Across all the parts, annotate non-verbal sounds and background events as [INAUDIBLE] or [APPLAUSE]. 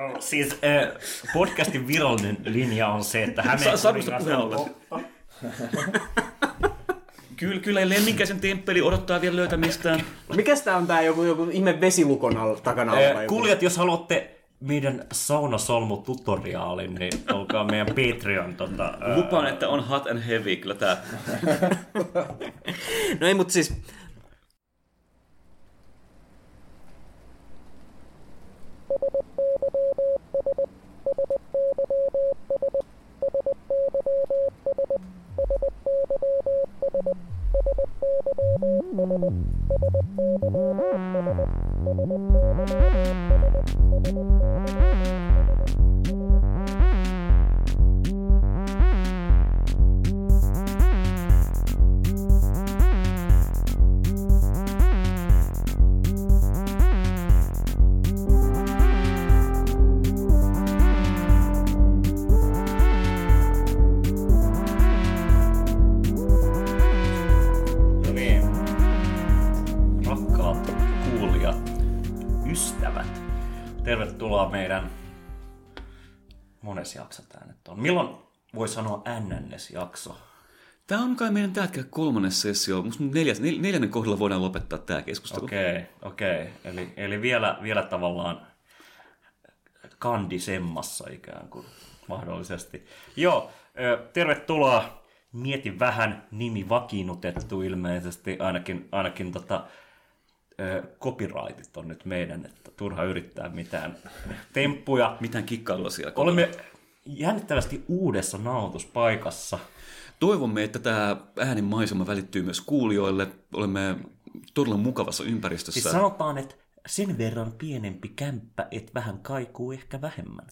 No, siis äh, podcastin virallinen linja on se, että Hämeen kuningas totta. Kyllä, kyllä Lemminkäisen temppeli odottaa vielä löytämistään. Mikäs tää on tää joku, joku ihme vesilukon all, takana Äh, joku? Kuulijat, jos haluatte meidän saunasolmu-tutoriaalin, niin olkaa meidän Patreon. Tota, äh, Lupaan, että on hot and heavy kyllä tää. [LAUGHS] No ei, mutta siis... No tervetuloa meidän... Mones jakso tää nyt on? Milloin voi sanoa NNS-jakso? Tää on kai meidän täältä kolmannes sessio. Musta neljäs, nel, neljännen kohdalla voidaan lopettaa tää keskustelu. Okei, okei. Eli, eli vielä, vielä tavallaan kandisemmassa ikään kuin mahdollisesti. Joo, tervetuloa. Mieti vähän nimi vakiinnutettu ilmeisesti, ainakin, ainakin tota, copyrightit on nyt meidän, että turha yrittää mitään [LAUGHS] temppuja. Mitään kikkailua siellä. Olemme jännittävästi uudessa nauhoituspaikassa. Toivomme, että tämä äänen maisema välittyy myös kuulijoille. Olemme todella mukavassa ympäristössä. Siis sanotaan, että sen verran pienempi kämppä, että vähän kaikuu ehkä vähemmän.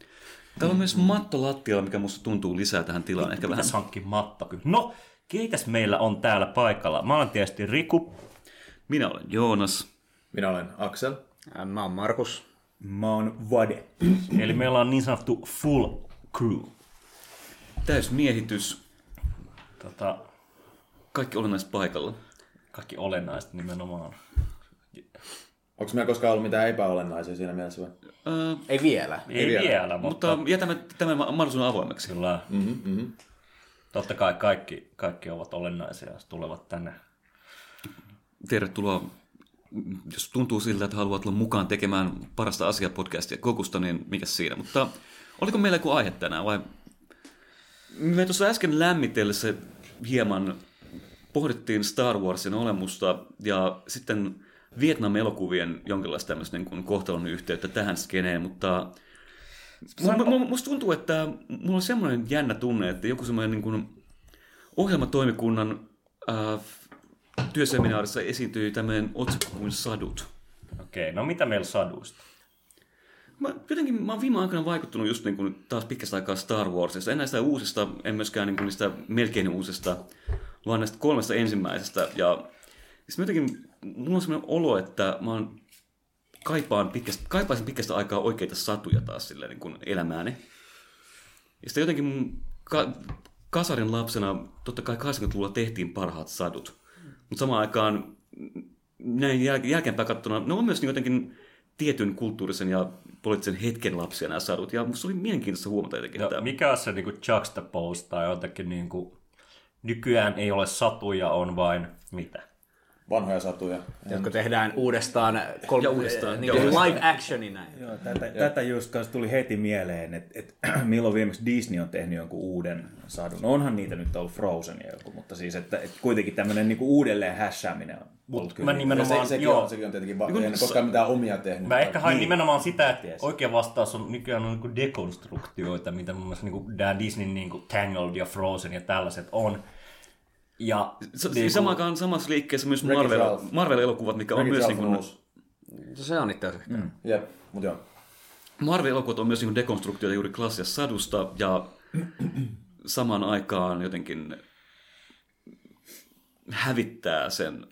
Täällä on myös matto lattialla, mikä musta tuntuu lisää tähän tilaan. Ehkä vähän. Hankkia matto kyllä. No, keitäs meillä on täällä paikalla? Mä olen tietysti Riku. Minä olen Joonas. Minä olen Axel. Ää, Mä oon Markus. Mä oon Vade. [CLEARS THROAT] Eli meillä on niin sanottu full crew. Täysmiehitys. Tota, Kaikki olennaiset paikalla. kaikki olennaista nimenomaan. Onko meillä koskaan ollut mitään epäolennaisia siinä mielessä vai? Öö, Ei vielä. Ei, Ei vielä, vielä, mutta, mutta jätämme tämän ma- mahdollisuuden avoimeksi. kyllä. Mm-hmm, mm-hmm. Totta kai kaikki, kaikki ovat olennaisia, jos tulevat tänne. Tervetuloa. Jos tuntuu siltä, että haluat olla mukaan tekemään parasta asiaa podcastia kokusta, niin mikä siinä. Mutta oliko meillä joku aihe tänään vai? Me tuossa äsken lämmitellessä hieman pohdittiin Star Warsin olemusta ja sitten Vietnam-elokuvien jonkinlaista tämmöistä niin kuin kohtalon yhteyttä tähän skeneen, mutta mu- mu- musta tuntuu, että mulla on semmoinen jännä tunne, että joku semmoinen niin kuin ohjelmatoimikunnan äh, työseminaarissa esiintyi tämmöinen otsikko kuin sadut. Okei, no mitä meillä saduista? Mä, jotenkin mä oon viime aikoina vaikuttunut just niin kuin taas pitkästä aikaa Star Warsista. En näistä uusista, en myöskään niin kuin niistä melkein uusista, vaan näistä kolmesta ensimmäisestä. Ja siis mä jotenkin, mulla on sellainen olo, että mä oon kaipaan pitkästä, kaipaisin pitkästä aikaa oikeita satuja taas silleen niin kuin elämääni. Ja sitten jotenkin mun ka- kasarin lapsena, totta kai 80-luvulla tehtiin parhaat sadut. Mutta samaan aikaan näin jäl- jälkeenpäin katsona, ne on myös niin jotenkin tietyn kulttuurisen ja poliittisen hetken lapsia nämä sadut. Ja musta oli mielenkiintoista huomata jotenkin, No, että mikä on se niinku juxtapose tai jotenkin niinku, nykyään ei ole satuja, on vain mitä? Vanhoja satuja. Jotka tehdään uudestaan, kol- Ja uudestaan, niin ja kuin uudestaan. live actionina. Joo, tätä, tätä just kanssa tuli heti mieleen, että, että [CLEARS THROAT] milloin viimeksi Disney on tehnyt jonkun uuden sadun. No onhan niitä nyt ollut Frozen ja joku, mutta siis että, että kuitenkin tämmöinen niin uudelleen hässääminen on ollut kyllä. Mä Ja nimenomaan, se, sekin, joo, on, sekin on tietenkin, va- Niin kuin ei ne koskaan mitään omia tehnyt. Mä ehkä hain Niin. nimenomaan sitä, että Ties. oikea vastaus on nykyään on niin dekonstruktioita, mitä mun mielestä niin tämä Disney niin kuin Tangled ja Frozen ja tällaiset on. Ja se, niin samaan aikaan samassa liikkeessä myös Marvel. Marvel-elokuvat, mikä on myös niin kuin, uusi. Se on itse asiassa. Mm. Jep, mut joo. Marvel-elokuvat on myös niin dekonstruktioita juuri klassista sadusta ja samaan aikaan jotenkin hävittää sen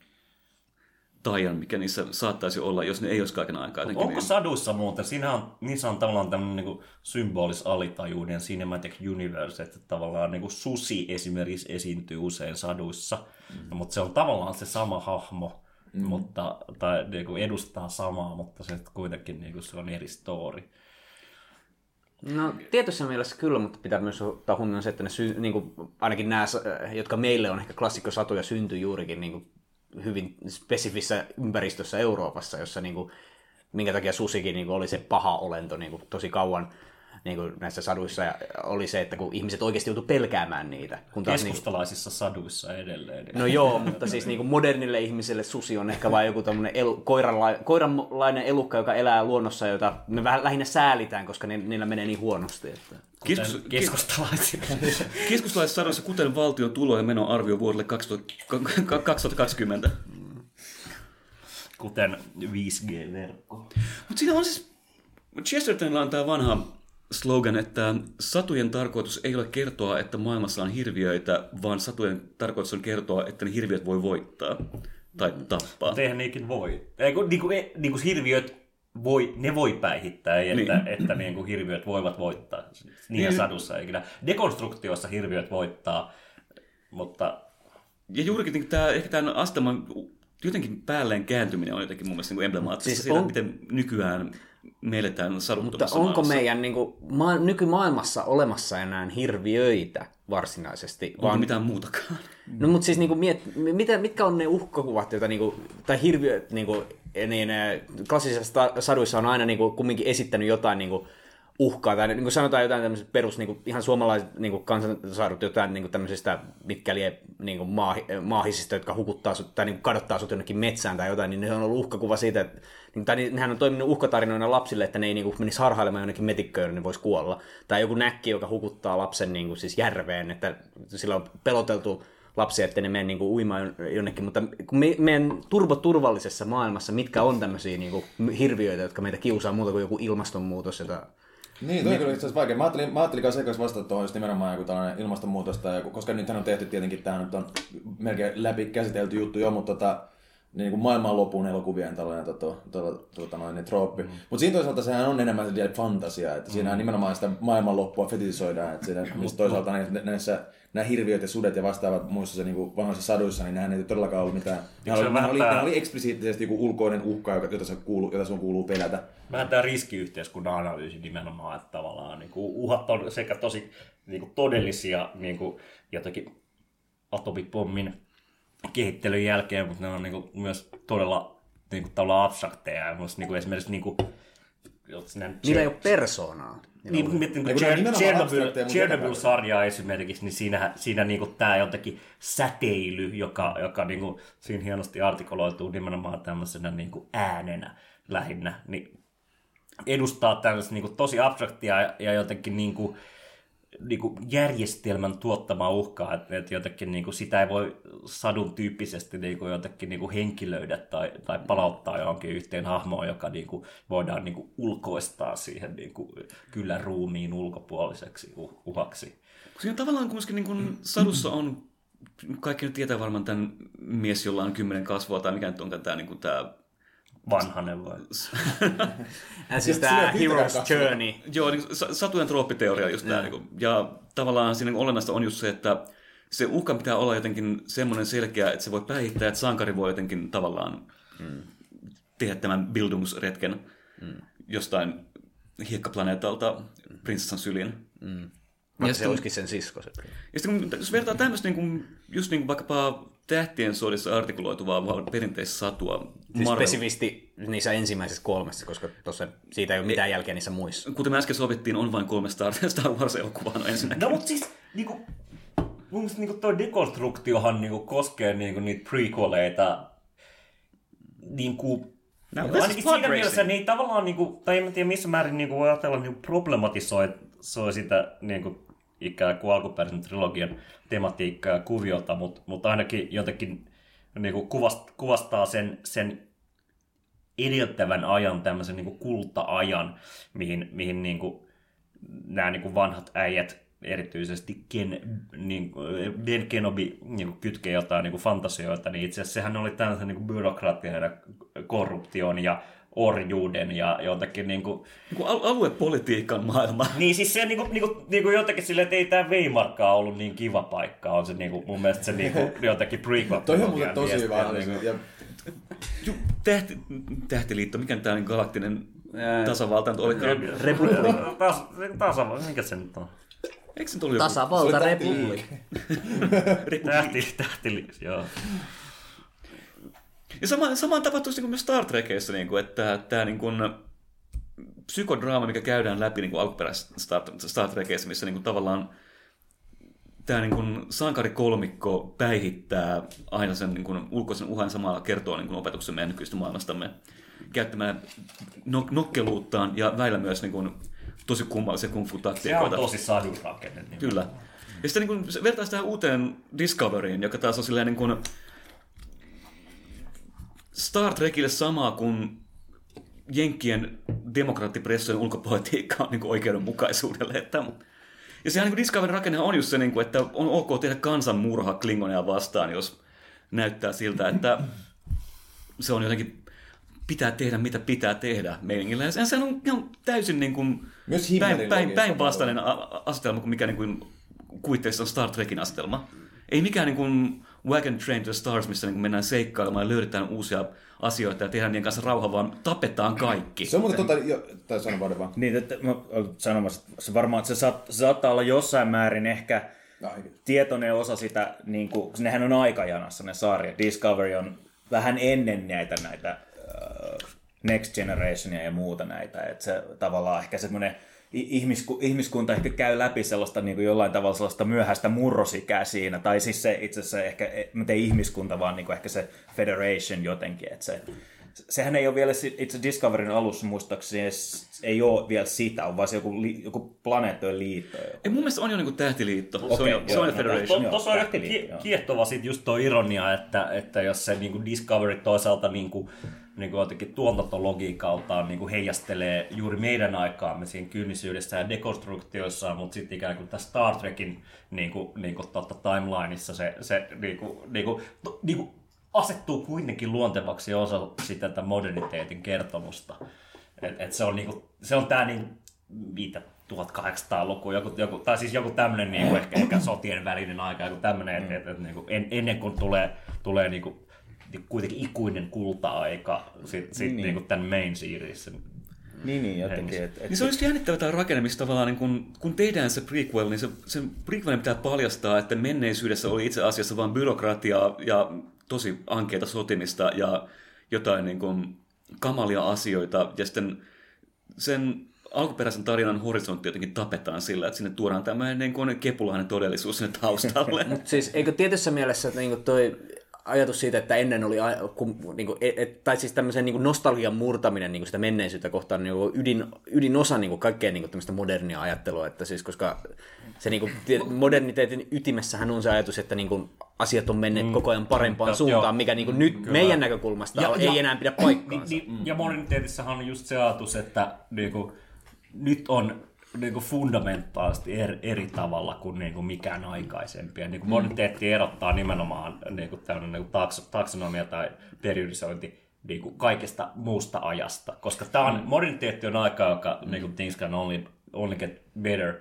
taian, mikä niissä saattaisi olla, jos ne ei olisi kaiken aikaa. Jotenkin Onko niin, saduissa muuten, siinä on, niissä on tavallaan tämmöinen niin symbolis alitajuuden cinematic universe, että tavallaan niin kuin susi esimerkiksi esiintyy usein saduissa, mm. mutta se on tavallaan se sama hahmo, mm. mutta, tai niin kuin edustaa samaa, mutta se kuitenkin niin kuin se on eri story. No tietyssä mielessä kyllä, mutta pitää myös ottaa huomioon se, että ne sy- niin kuin, ainakin nämä, äh, jotka meille on ehkä klassikkosatuja, syntyi juurikin niin kuin, hyvin spesifissä ympäristössä Euroopassa, jossa niin kuin, minkä takia susikin niin kuin, oli se paha olento niin kuin, tosi kauan niin kuin näissä saduissa oli se, että kun ihmiset oikeasti joutuivat pelkäämään niitä. Kun taas, niin, Keskustalaisissa saduissa edelleen. No joo, mutta siis niin kuin modernille ihmiselle susi on ehkä vain joku tämmöinen elu, koiranla, koiranlainen elukka, joka elää luonnossa, jota me vähän lähinnä säälitään, koska ne, niillä menee niin huonosti. Että... Keskus, keskustalaisilla. [LAUGHS] Keskuslaisessa sadossa, kuten valtion tulo- ja menoarvio vuodelle 2000 2020. Kuten 5G-verkko. Mutta siinä on siis, Chestertonilla on tämä vanha slogan, että satujen tarkoitus ei ole kertoa, että maailmassa on hirviöitä, vaan satujen tarkoitus on kertoa, että ne hirviöt voi voittaa tai tappaa. Mutta eihän niikin voi. Ei, kun, niin kuin, niin kuin hirviöt voi, ne voi päihittää, ei, että, Niin. että niin kuin hirviöt voivat voittaa. Niin Niin. sadussa ei kyllä. Dekonstruktiossa hirviöt voittaa, mutta Ja juurikin niin tämä, ehkä tämän astaman jotenkin päälleen kääntyminen on jotenkin mun mielestä niin emblemaattista Siis siis siitä, on- miten nykyään me eletään Mutta onko maailmassa. meidän niin kuin, ma- nykymaailmassa olemassa enää hirviöitä varsinaisesti? Onko mitään muutakaan? No mutta siis niinku miet, mitä, mitkä on ne uhkakuvat, joita niinku, tai hirviöt, niinku, niin eh, klassisissa ta- saduissa on aina niinku, kumminkin esittänyt jotain niinku, uhkaa, tai niin kuin sanotaan jotain tämmöiset perus, niin kuin, ihan suomalaiset niin kuin kansansaadut, jotain niin kuin tämmöisistä, mitkä lie niin kuin maahi, maahisista, jotka hukuttaa sut, tai niin kuin kadottaa sut jonnekin metsään tai jotain, niin ne on ollut uhkakuva siitä, että, niin, tai nehän on toiminut uhkatarinoina lapsille, että ne ei niin kuin, menisi harhailemaan jonnekin metikköön, niin voisi kuolla. Tai joku näkki, joka hukuttaa lapsen niin kuin, siis järveen, että sillä on peloteltu lapsia, että ne mene niin kuin, uimaan jonnekin, mutta kun me, meidän turboturvallisessa maailmassa, mitkä on tämmöisiä niin kuin, hirviöitä, jotka meitä kiusaa muuta kuin joku ilmastonmuutos, jota Niin, toi on kyllä itse asiassa vaikea. Mä ajattelin, mä ajattelin kanssa ekas vastata tuohon just nimenomaan joku tällainen ilmastonmuutosta, ja koska nythän on tehty tietenkin, tähän nyt on melkein läpi käsitelty juttu jo, mutta tota, niin kuin maailmanlopun elokuvien tällainen tota, tota, tota, noin, niin trooppi. Mm. Mutta siinä toisaalta sehän on enemmän se fantasia, että siinä nimenomaan sitä maailmanloppua fetisoidaan, että siinä, missä toisaalta näissä, näissä nämä hirviöt ja sudet ja vastaavat muissa se, niin kuin vanhoissa saduissa, niin nehän ei todellakaan ollut mitään. Se oli, vähän oli, ne oli eksplisiittisesti joku ulkoinen uhka, joka- jota, se kuuluu, jota sun kuuluu pelätä. Vähän tämä riskiyhteiskunnan analyysi nimenomaan, että tavallaan niin kuin uhat on sekä tosi niin kuin todellisia niin kuin jotakin atomipommin kehittelyn jälkeen, mutta ne on niin kuin myös todella niin kuin, tavallaan abstrakteja. Ja musta, niin kuin esimerkiksi niin kuin, sinä, Niillä ei ole persoonaa. niin, miettii, niin on nimenomaan Chernobyl, Chernobyl-sarjaa esimerkiksi, niin siinä, siinä niin tämä jotenkin säteily, joka, joka niin kuin, siinä hienosti artikuloituu nimenomaan tämmöisenä niin kuin äänenä lähinnä, niin edustaa tällaista niin kuin, tosi abstraktia ja, ja jotenkin niin kuin, niin kuin järjestelmän tuottamaa uhkaa, että, että jotenkin niin kuin, sitä ei voi sadun tyyppisesti niin kuin, jotenkin niin kuin henkilöidä tai, tai palauttaa johonkin yhteen hahmoon, joka niin kuin, voidaan niin kuin, ulkoistaa siihen niin kuin, kyllä ruumiin ulkopuoliseksi uh- uhaksi. Siinä tavallaan kumminkin niin kuin sadussa on, kaikki nyt tietää varmaan tämän mies, jolla on kymmenen kasvoa, tai mikä nyt on tämä, niin kuin tämä Vanhanen vai? [LAUGHS] Ja siis Sillä tämä Hero's. Journey. Joo, niin sa- satujen trooppiteoria just tämä. Niin ja tavallaan siinä olennaista on just se, että se uhka pitää olla jotenkin semmoinen selkeä, että se voi päihittää, että sankari voi jotenkin tavallaan mm. tehdä tämän Bildungsretken mm. jostain hiekkaplaneetalta prinsessan syliin. Ja se olisikin sen sisko. Se. Ja sitten kun, jos vertaa tämmöistä niin kuin, just niin kuin vaikkapa tähtien sodissa artikuloituvaa vaan perinteistä satua, Siis Marvel- spesifisti niissä ensimmäisissä kolmessa, koska tossa, siitä ei ole mitään jälkeä niissä muissa. kuten me äsken sovittiin, on vain kolme Star, [LAUGHS] Star Wars-elokuvaa no ensinnäkin. No mutta siis, niinku, mun mielestä niinku toi dekonstruktiohan niinku koskee niinku niitä prequeleita niinku, no, this ainakin siinä mielessä niin tavallaan, niinku, tai en mä tiedä missä määrin niinku voi ajatella niinku problematisoi soi sitä niinku, ikään kuin alkuperäisen trilogian tematiikkaa ja kuviota, mutta mut ainakin jotenkin niinku, kuvast, kuvastaa sen, sen edeltävän ajan, tämmöisen niin kulta-ajan, mihin, mihin niin kuin, nämä niin kuin vanhat äijät, erityisesti Ken, niin, Ben Kenobi niin kuin kytkee jotain niin kuin fantasioita, niin itse asiassa sehän oli tällaisen niin kuin byrokratian ja korruption ja orjuuden ja jotakin niin kuin, Niin kuin al- aluepolitiikan maailma. [LAUGHS] niin siis se niinku, niinku, niinku jotenkin silleen, että ei tämä Weimarkaan ollut niin kiva paikka, on se niinku, mun mielestä se niinku, [LAUGHS] jotenkin prequel Toi on muuten tosi hyvä niinku, analyysi. Ja Ju, tähti, tähtiliitto, mikä tämä niin galaktinen Ää, tasavalta nyt olikaan. Republik. Taas, tasava, mikä se nyt on? Eikö se nyt ollut joku? Tasavalta Se oli [LAUGHS] Republik. Tähti, tähti, joo. Ja sama, sama tapahtuisi niin kuin myös Star Trekissa, niin kuin, että tämä niin kuin, psykodraama, mikä käydään läpi niin kuin alkuperäisessä Star, Star Trekissa, missä niin kuin, tavallaan tämä niin kuin, sankarikolmikko päihittää aina sen niin kuin, ulkoisen uhan samalla kertoo niin kuin, opetuksen meidän nykyistä maailmastamme käyttämään nok- nokkeluuttaan ja väillä myös niin kuin, tosi kummallisia kung fu Se on tosi sadun rakenne. Niin. Kyllä. Ja sitten niin kun vertaisi tähän uuteen Discoveryin, joka taas on silleen niin kuin Star Trekille samaa kuin Jenkkien demokraattipressojen ulkopolitiikka on niin oikeudenmukaisuudelle. Että, ja sehän niin Discoverin rakenne on just se, niin kuin, että on ok tehdä kansanmurha Klingonia vastaan, jos näyttää siltä, että se on jotenkin pitää tehdä, mitä pitää tehdä meiningillä. Ja sehän on ihan täysin niin kuin Myös päin, päin, päinvastainen asetelma kuin mikä niin kuin kuvitteissa on Star Trekin asetelma. Ei mikään niin kuin Wagon Train to the Stars, missä niin mennään seikkailemaan ja löydetään uusia asioita ja tehdään niiden kanssa rauha, vaan tapetaan kaikki. Se on muuten tota, jo, tai sano vaan vaan. Niin, että mä olin sanomassa, että se varmaan, että se, saat, se saattaa olla jossain määrin ehkä Ai, tietoinen osa sitä, niin kuin, nehän on aikajanassa ne sarjat. Discovery on vähän ennen näitä, näitä uh, Next Generationia ja muuta näitä. Että se tavallaan ehkä semmoinen ihmisku, ihmiskunta ehkä käy läpi sellaista niin kuin jollain tavalla sellaista myöhäistä murrosikää siinä, tai siis se itse asiassa ehkä, mutta ei ihmiskunta, vaan niin kuin ehkä se Federation jotenkin, että se, sehän ei ole vielä, itse Discoveryn alussa muistaakseni ei ole vielä sitä, on vaan se joku, li, joku planeettojen liitto. Joku. Ei, mun mielestä on jo niin kuin tähtiliitto. se on, Okei, jo- se joo, on no, Federation. Joo, Tuossa on ehkä liitto, kie- joo. kiehtova sit just tuo ironia, että, että jos se niinku Discovery toisaalta niinku, niinku jotenkin tuotantologiikaltaan niinku heijastelee juuri meidän aikaamme siinä kyynisyydessä ja dekonstruktioissa, mutta sitten ikään kuin tässä Star Trekin niinku, niinku, totta, timelineissa se, se niinku, niinku, to, niinku, asettuu kuitenkin luontevaksi osa sitä tätä moderniteetin kertomusta. Et, et se on, niinku, se on tää niinku, mitä 1800-luku, joku, joku, tai siis joku tämmöinen niinku, ehkä, ehkä sotien välinen aika, joku tämmöinen, että et, et, niinku, en, ennen kuin tulee, tulee niinku, kuitenkin ikuinen kulta-aika sit, sit, Niin. niinku tämän main seriesin. Niin, niin, jotenkin. Et, et, Niin se on just jännittävä tämä rakenne, missä tavallaan niin kun, kun tehdään se prequel, niin se, sen prequelin pitää paljastaa, että menneisyydessä oli itse asiassa vain byrokratiaa ja tosi ankeita sotimista ja jotain niin kuin kamalia asioita. Ja sitten sen alkuperäisen tarinan horisontti jotenkin tapetaan sillä, että sinne tuodaan tämmöinen niin kuin kepulainen todellisuus sinne taustalle. [LAUGHS] Siis eikö tietyssä mielessä että niinku toi ajatus siitä, että ennen oli, kun, niinku, et, et, tai siis tämmöisen niinku nostalgian murtaminen niinku sitä menneisyyttä kohtaan niinku ydin, ydinosa niinku kaikkea niinku tämmöistä modernia ajattelua, että siis koska se niinku, tie- moderniteetin ytimessähän on se ajatus, että niinku asiat on menneet koko ajan parempaan Joo, suuntaan, joo. mikä niinku nyt meidän näkökulmasta on, ei enää pidä paikkaansa. Niin, niin, ja moderniteetissahan on just se ajatus, että niinku, nyt on niinku fundamentaalisesti eri, eri tavalla kuin niinku mikään aikaisempi. Ja niinku moderniteetti erottaa nimenomaan niinku tämmöinen niinku taks, taksonomia tai periodisointi niinku kaikesta muusta ajasta. Koska tää on, moderniteetti on aika, joka niinku, things can only, only get better.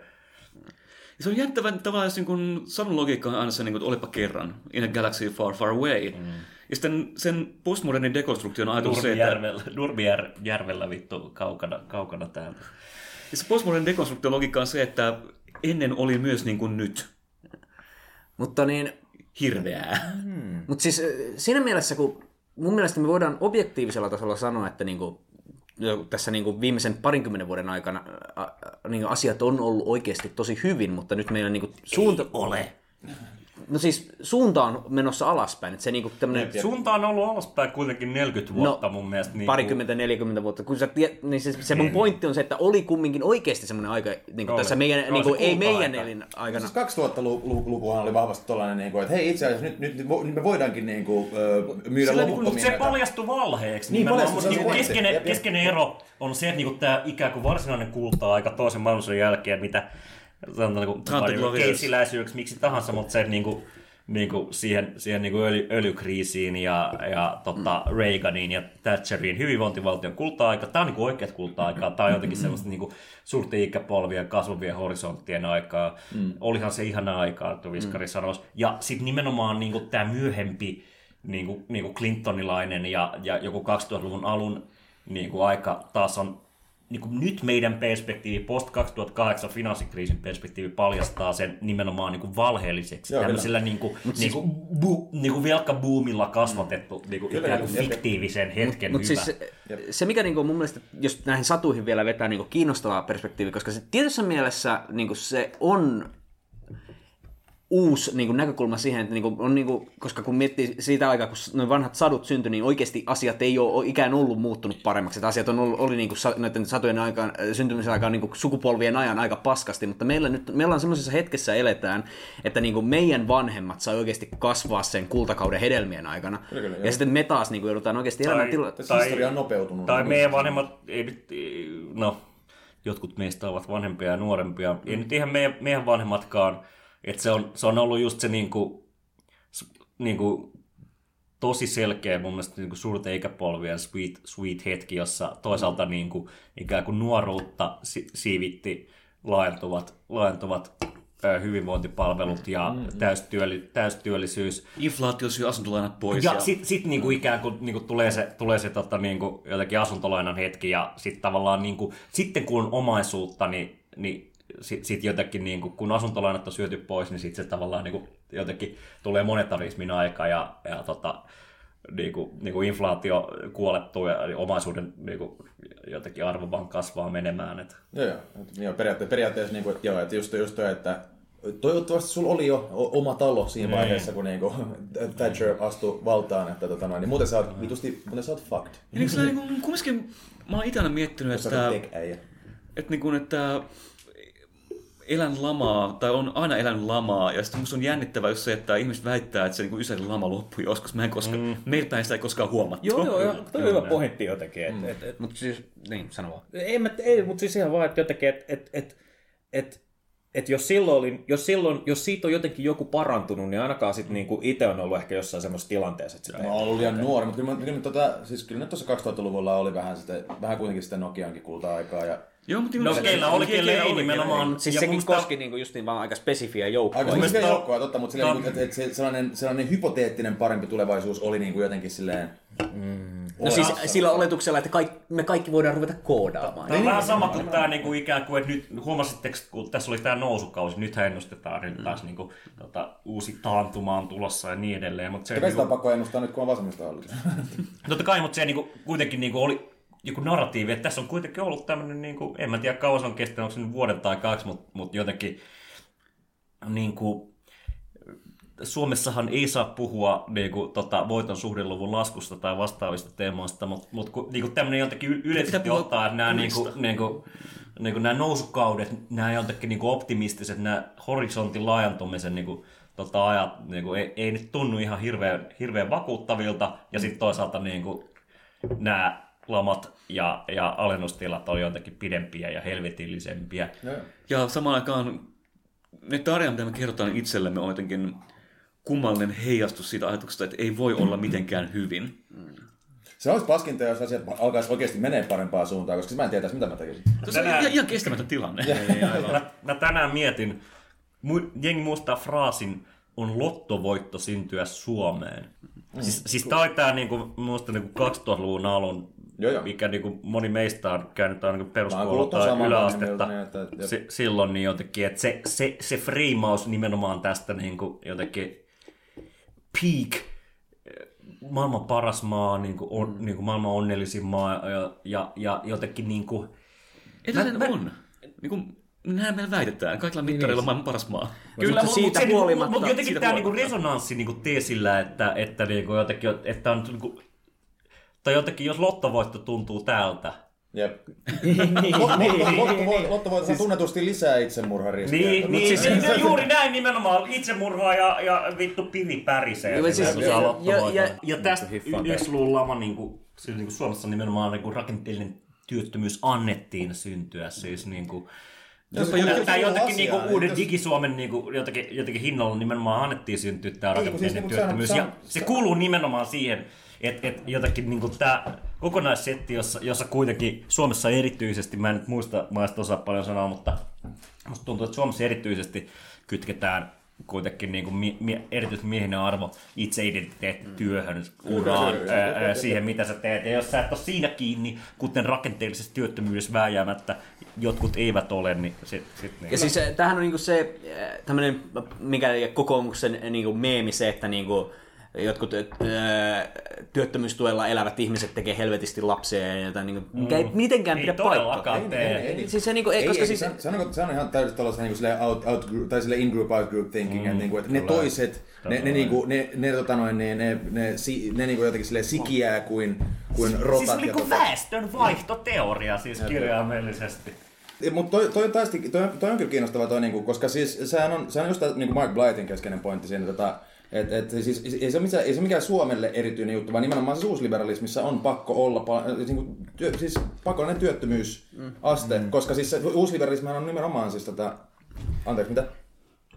Ja se on jännittävän tavallaan, jos niin sanon logiikka on aina se, niin kuin, olipa kerran, in a galaxy far, far away. Mm. Ja sitten sen postmodernin dekonstruktion ajatus se, että Nurmijärvellä, Nurmijärvellä vittu kaukana, kaukana täältä. Ja se postmodernin dekonstruktion logiikka on se, että ennen oli myös niin kuin nyt Mutta niin, hirveää. Mutta siis siinä mielessä, kun mun mielestä me voidaan objektiivisella tasolla sanoa, että niinku, jo tässä niinku viimeisen parinkymmenen vuoden aikana niinku asiat on ollut oikeasti tosi hyvin, mutta nyt meidän niinku suunta... ole. No siis suunta on menossa alaspäin, että se niinku tämmönen Suunta on ollut alaspäin kuitenkin 40 vuotta mun mielestä. Niin parikymmentä, 40 vuotta. Kun sä tiedät, niin se, se mun pointti on se, että oli kumminkin oikeasti semmoinen aika, niin kuin Oli. tässä meidän, Oli niin kuin, ei meidän elin aikana. Siis 2000-lukuhan oli vahvasti tollainen, niin kuin, että hei itse asiassa nyt, nyt, nyt me voidaankin niin kuin, myydä Sillä, loputtomia. mutta se paljastui valheeksi. Niin, paljastui, se niinku pointti. keskeinen, keskeinen ero on se, että niinku tämä ikään kuin varsinainen kulta-aika toisen maailmansodan jälkeen, mitä sanotaan Glorious. keisiläisyydeksi, miksi tahansa, mutta se niinku, niinku siihen, siihen niinku öljy, öljykriisiin ja, ja tota, Reaganiin ja Thatcheriin hyvinvointivaltion kulta-aika. Tämä on niinku oikeat kulta-aikaa. Tämä on jotenkin semmoista niinku suurten ikäpolvien kasvavien horisonttien aikaa. Mm. Olihan se ihana aikaa, tuo Viskari mm. sanoisi. Ja sitten nimenomaan niinku tämä myöhempi niin kuin, niin kuin Clintonilainen ja, ja joku 2000-luvun alun niin kuin aika taas on niin kuin nyt meidän perspektiivi, post 2008 finanssikriisin perspektiivi paljastaa sen nimenomaan niin kuin valheelliseksi. Joo, Tämmöisellä niin kuin, niin kuin, bu, niin kuin velkabuumilla kasvatettu niin kuin ikään kuin kyllä. fiktiivisen hetken Mutta hyvä. siis se, mikä niinku mun mielestä, jos näihin satuihin vielä vetää niinku kiinnostavaa perspektiiviä, koska se tietyssä mielessä niinku se on uusi niin kuin, näkökulma siihen, että niin kuin, on, niin kuin, koska kun miettii siitä aikaa, kun noin vanhat sadut syntyi, niin oikeasti asiat ei ole ikään ollut muuttunut paremmaksi. Että asiat on ollut, oli niin kuin, sa, noiden satujen aikaan, syntymisen aikaan niin kuin, sukupolvien ajan aika paskasti, mutta meillä nyt, me ollaan semmoisessa hetkessä eletään, että niin kuin, meidän vanhemmat sai oikeasti kasvaa sen kultakauden hedelmien aikana. Kyllä, kyllä, ja joo. sitten me taas niin kuin, joudutaan oikeasti elämään tila- Tässä historia on nopeutunut. Tai Niin meidän vanhemmat, ei nyt, no, jotkut meistä ovat vanhempia ja nuorempia. Ei nyt ihan meidän, meidän vanhemmatkaan. Että se on, se on ollut just se niinku, niinku, tosi selkeä mun mielestä niinku suurten ikäpolvien sweet, sweet hetki, jossa toisaalta niinku, ikään kuin nuoruutta si- siivitti laajentuvat, laajentuvat ö, hyvinvointipalvelut ja täystyöli, täystyöllisyys. Inflaatio syö asuntolainat pois. Ja sitten sit niinku ikään kuin niinku tulee se, tulee se tota, niinku, jotenkin asuntolainan hetki ja sitten tavallaan niinku, sitten kun on omaisuutta, niin, niin sitten sit jotenkin niinku, kun asuntolainat on syöty pois, niin sitten se tavallaan niinku, jotenkin tulee monetarismin aika ja, ja tota, niinku, niinku inflaatio kuolettuu ja omaisuuden niinku, jotenkin arvo vaan kasvaa menemään. Et. Joo, joo. Et, joo periaatteessa, periaatteessa niin kuin, joo, että just, just toi, että toivottavasti sulla oli jo o- oma talo siinä vaiheessa, kun niinku [LAUGHS] Thatcher astui valtaan, että tota noin, niin muuten sä oot vitusti, muuten sä oot fucked. Ja niin kuin, niin kuin, kumminkin mä oon itse aina miettinyt, että, oot tech-äijä. että, niin kuin, että elän lamaa, tai on aina elänyt lamaa, ja sitten musta on jännittävää just se, että ihmiset väittää, että se niin Ysärin lama loppui joskus. Mä en koska, mm. meillä päin sitä ei koskaan huomattu. Joo, joo, joo. Toi on hyvä pointti jotenkin. Et, et, et, Mutta siis, niin, sano vaan. ei, mä, ei mutta siis ihan vaan, että jotenkin, että et, et, et, et jos, silloin oli, jos, silloin, jos siitä on jotenkin joku parantunut, niin ainakaan sit niinku itse on ollut ehkä jossain semmoisessa tilanteessa, että sitä Mä oon ollut liian nuori, mutta kyllä, mä- kyllä, tota, siis kyllä nyt tuossa 2000-luvulla oli vähän, sitä, vähän kuitenkin sitä Nokiankin kulta-aikaa. Ja Joo, mutta No keillä oli, keillä ei nimenomaan. Siis sekin musta- koski niinku justiin vaan aika spesifiä joukkoa. Aika mielestä- joukkoa, totta, mutta silleen, niin, että, että se, sellainen, sellainen hypoteettinen parempi tulevaisuus oli niin kuin jotenkin silleen... No siis sillä oletuksella, että kaikki, me kaikki voidaan ruveta koodaamaan. Tämä on vähän sama kuin tämä niinku ikään kuin, että nyt huomasitteko, kun tässä oli tämä nousukausi, nyt ennustetaan nyt taas niinku, tota, uusi taantuma on tulossa ja niin edelleen. Mutta se, Sitä on niinku, pakko ennustaa nyt, kun on vasemmista hallitus. totta kai, mutta se niinku, kuitenkin niinku oli joku narratiivi, että tässä on kuitenkin ollut tämmöinen, niinku, en mä tiedä kauan se on kestänyt, onko se nyt vuoden tai kaksi, mutta, mutta jotenkin niinku, Suomessahan ei saa puhua niinku, tota, voiton suhdeluvun laskusta tai vastaavista teemoista, mutta mut, kun niinku, tämmöinen jotenkin yleisesti ottaa, että nämä, niinku, kurista. niinku, niinku, nämä nousukaudet, nämä jotenkin niinku, optimistiset, nämä horisontin laajentumisen niinku, tota, ajat niinku, ei, ei nyt tunnu ihan hirveän, hirveän vakuuttavilta, ja sitten toisaalta niinku, nämä lamat ja, ja alennustilat on jotenkin pidempiä ja helvetillisempiä. Joo. Ja samaan aikaan ne tarinat, mitä me kerrotaan itsellemme, on jotenkin kummallinen heijastus siitä ajatuksesta, että ei voi olla mitenkään hyvin. Se olisi paskinta, jos asiat alkaisi oikeasti menee parempaan suuntaan, koska mä en tietäisi, mitä mä tekisin. Se on ihan, ihan kestämätön tilanne. Mä, mä tänään mietin, mu- jengi muistaa fraasin, on lottovoitto syntyä Suomeen. Mm. Siis, siis tää oli tää niinku, muista niinku 2000-luvun alun, Joo, joo. mikä niinku moni meistä on käynyt aina peruskoulua tai yläastetta. niin että- Si- silloin niin jotenkin, että se, se, se friimaus nimenomaan tästä niinku jotenkin peak eh, maailman paras maa, niin kuin, on, niin kuin maailman onnellisin maa ja, ja, ja jotenkin niin kuin, Edelleen Mä- mä- on. Niin kuin, näin meillä väitetään. Kaikilla mittareilla on maailman paras maa. Kyllä, mut- siitä mut se niinku- huolimatta- Mutta jotenkin siitä tämä niinku resonanssi niinku teesillä, että, että niinku jotenkin, että on niinku, tai jotenkin jos lottovoitto tuntuu täältä, Jep. Lotto voi, Lotto voi siis... tunnetusti lisää itsemurhariskiä. Niin, niin, siis- siis, niin juuri näin nimenomaan. Itsemurhaa ja, ja vittu piri pärisee. Joo, siis- ja- ja- ja- ja tästä hiffaan 90-luvun lama niin kuin, siis niin kuin Suomessa nimenomaan niin kuin rakenteellinen työttömyys annettiin syntyä. Siis niin kuin, Jos- Tämä, jotenkin niinku uuden jos- digisuomen niinku, jotenkin, jotenkin hinnalla nimenomaan annettiin syntyä tämä Ei, kun rakenteellinen siis niinku työttömyys. Ja se- kuuluu nimenomaan siihen, että et jotenkin niinku tämä kokonaissetti, jossa, jossa kuitenkin Suomessa erityisesti, mä en nyt muista maista osaa paljon sanoa, mutta musta tuntuu, että Suomessa erityisesti kytketään kuitenkin niin kuin mie- mie- arvo itse-identiteetti työhön, uraan, ää, ää, siihen mitä sä teet. Ja jos sä et ole siinä kiinni, kuten rakenteellisessa työttömyydessä vääjäämättä jotkut eivät ole, niin sit, sit niin. Ja siis tämähän on niinku se eh, tämmöinen, mikä kokoomuksen eh, niinku meemi se, että niinku jotkut ö, työttömyystuella elävät ihmiset tekee helvetisti lapsia ja jotain, niinku, mikä ei mitenkään ei pidä todellakaan paikkaa. tee. Siis se, niinku, ei, Ei, koska ei, siis, se, se, on, se on ihan täysin tällaista niin kuin out, out group, tai sille in-group, out-group thinking, mm, että, niin kuin, että ne toiset, ne, ne, niin kuin, ne, ne, tota noin, ne, ne, ne, si, ne niin kuin jotenkin silleen sikiää kuin, kuin rotat. Siis ja niin kuin tota- väestön vaihtoteoria siis kirjaimellisesti. Mutta toi, toi, toi, toi, toi, on kyllä kiinnostava toi, niinku, koska siis sehän on, sehän on just tää, niinku Mark Blythin keskeinen pointti siinä, tota, et, et, siis, ei, se ole mitään, ei se ole mikään Suomelle erityinen juttu, vaan nimenomaan siis uusliberalismissa on pakko olla pa, niinku, työ, siis pakollinen työttömyysaste, mm. koska siis se uusliberalismihan on nimenomaan siis tota, anteeksi mitä?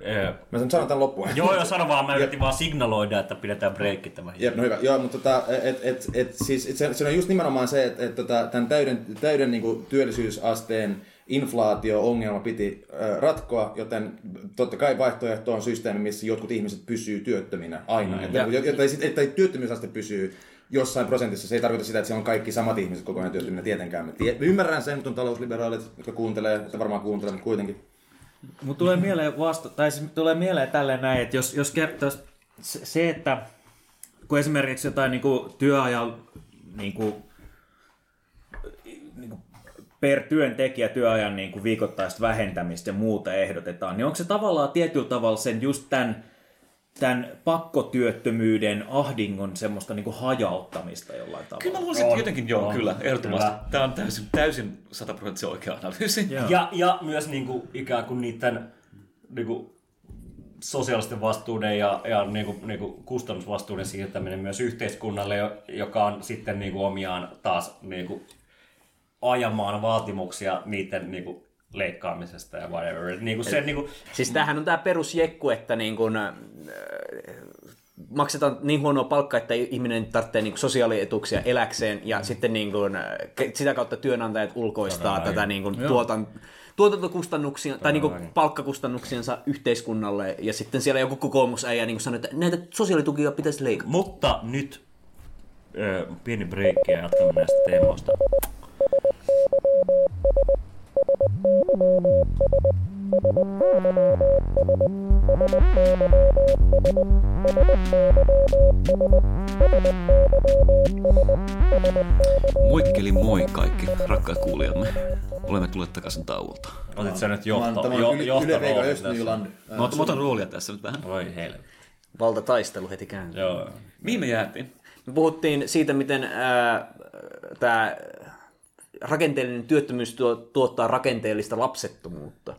Ee, Mä sen sanon tämän loppuun. Joo, joo, sano vaan, mä [LAUGHS] yritin vaan signaloida, että pidetään breikki tämän. Jep, no hyvä. Joo, mutta tota, et, et, et, siis, et se, se, on just nimenomaan se, että et, tota, tämän täyden, täyden niin kuin, työllisyysasteen inflaatio-ongelma piti ratkoa, joten totta kai vaihtoehto on systeemi, missä jotkut ihmiset pysyy työttöminä aina. Mm, että, että, että, että työttömyysaste pysyy jossain prosentissa. Se ei tarkoita sitä, että siellä on kaikki samat ihmiset koko ajan työttöminä tietenkään. Tie- ymmärrän sen, mutta on talousliberaalit, jotka kuuntelee, että varmaan kuuntelee, mutta kuitenkin. Mutta tulee mieleen vasta, tai siis tulee mieleen tälleen näin, että jos, jos kertoisi se, että kun esimerkiksi jotain niin kuin työajan niin niin kuin per työntekijä työajan niin kuin viikoittaista vähentämistä ja muuta ehdotetaan, niin onko se tavallaan tietyllä tavalla sen just tämän, tämän pakkotyöttömyyden ahdingon semmoista niin kuin hajauttamista jollain tavalla? Kyllä mä luulisin, että jotenkin joo, on, kyllä, ehdottomasti. kyllä. Tämä on täysin, täysin sataprosenttisen oikea analyysi. Joo. Ja, ja myös niin kuin, ikään kuin niiden niin kuin, sosiaalisten vastuuden ja, ja niin kuin, niin kuin kustannusvastuuden siirtäminen myös yhteiskunnalle, jo- joka on sitten niin kuin, omiaan taas niin kuin, ajamaan vaatimuksia niiden niin kuin, leikkaamisesta ja whatever. Niin kuin se, niin kuin, Siis tämähän on tämä perusjekku, että niin kun, äh, maksetaan niin huonoa palkkaa, että ihminen tarvitsee niin sosiaalietuuksia eläkseen, ja mm. sitten niin äh, ke- sitä kautta työnantajat ulkoistaa tätä niin kun, tuotan, tuotantokustannuksia tai niin kun, palkkakustannuksiansa yhteiskunnalle, ja sitten siellä joku kokoomusäijä niin sanoo, että näitä sosiaalitukia pitäisi leikata. mutta nyt ö, pieni breikki ja jatkamme näistä teemoista. Moikkeli moi kaikki rakkaat kuulijamme. Olemme tulleet takaisin tauolta. Otit sä nyt Tämä on, jo, Yle, Östnyland. Mä otan, mä otan roolia tässä nyt vähän. Voi helvetti. Valtataistelu heti käyntiin. Joo. Mihin me jäätiin? Me puhuttiin siitä, miten tämä rakenteellinen työttömyys tuo, tuottaa rakenteellista lapsettomuutta.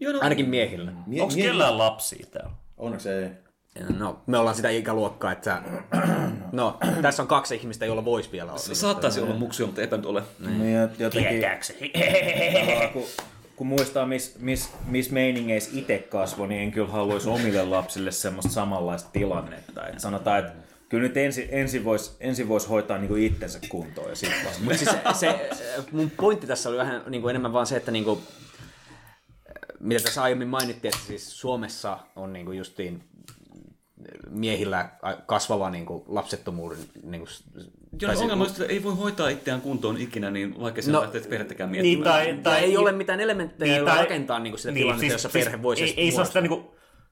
Joo, no, Ainakin miehillä. Mie- Onko mie- kellään lapsia täällä? Onneksi ei. No, me ollaan sitä ikäluokkaa, että [CLEARS THROAT] no, tässä on kaksi ihmistä, joilla voisi vielä olla. se saattaisi olla muksio, mutta eipä nyt ole. Niin, ja jotenkin, kun, kun muistaa, missä mis, mis meiningeissä itse kasvoi, niin en kyllä haluaisi omille lapsille semmoista samanlaista tilannetta. Et sanotaan, että kyllä nyt ensin, ensin voisi ensin vois hoitaa niinku itsensä kuntoon ja sitten vasta. Mutta siis se, se, mun pointti tässä oli vähän niin kuin enemmän vaan se, että niin kuin, mitä tässä aiemmin mainittiin, että siis Suomessa on niin kuin justiin miehillä kasvava niin kuin lapsettomuuden niin kuin, Joo, no, se- ongelma on, että ei voi hoitaa itseään kuntoon ikinä, niin vaikka se No, lähtee perhettäkään Niin, miettimään. tai, tai tai, ei ole mitään elementtejä, niin, joilla tai- rakentaa niin kuin sitä tilannetta, jossa perhe voisi ei, ei saa sitä niin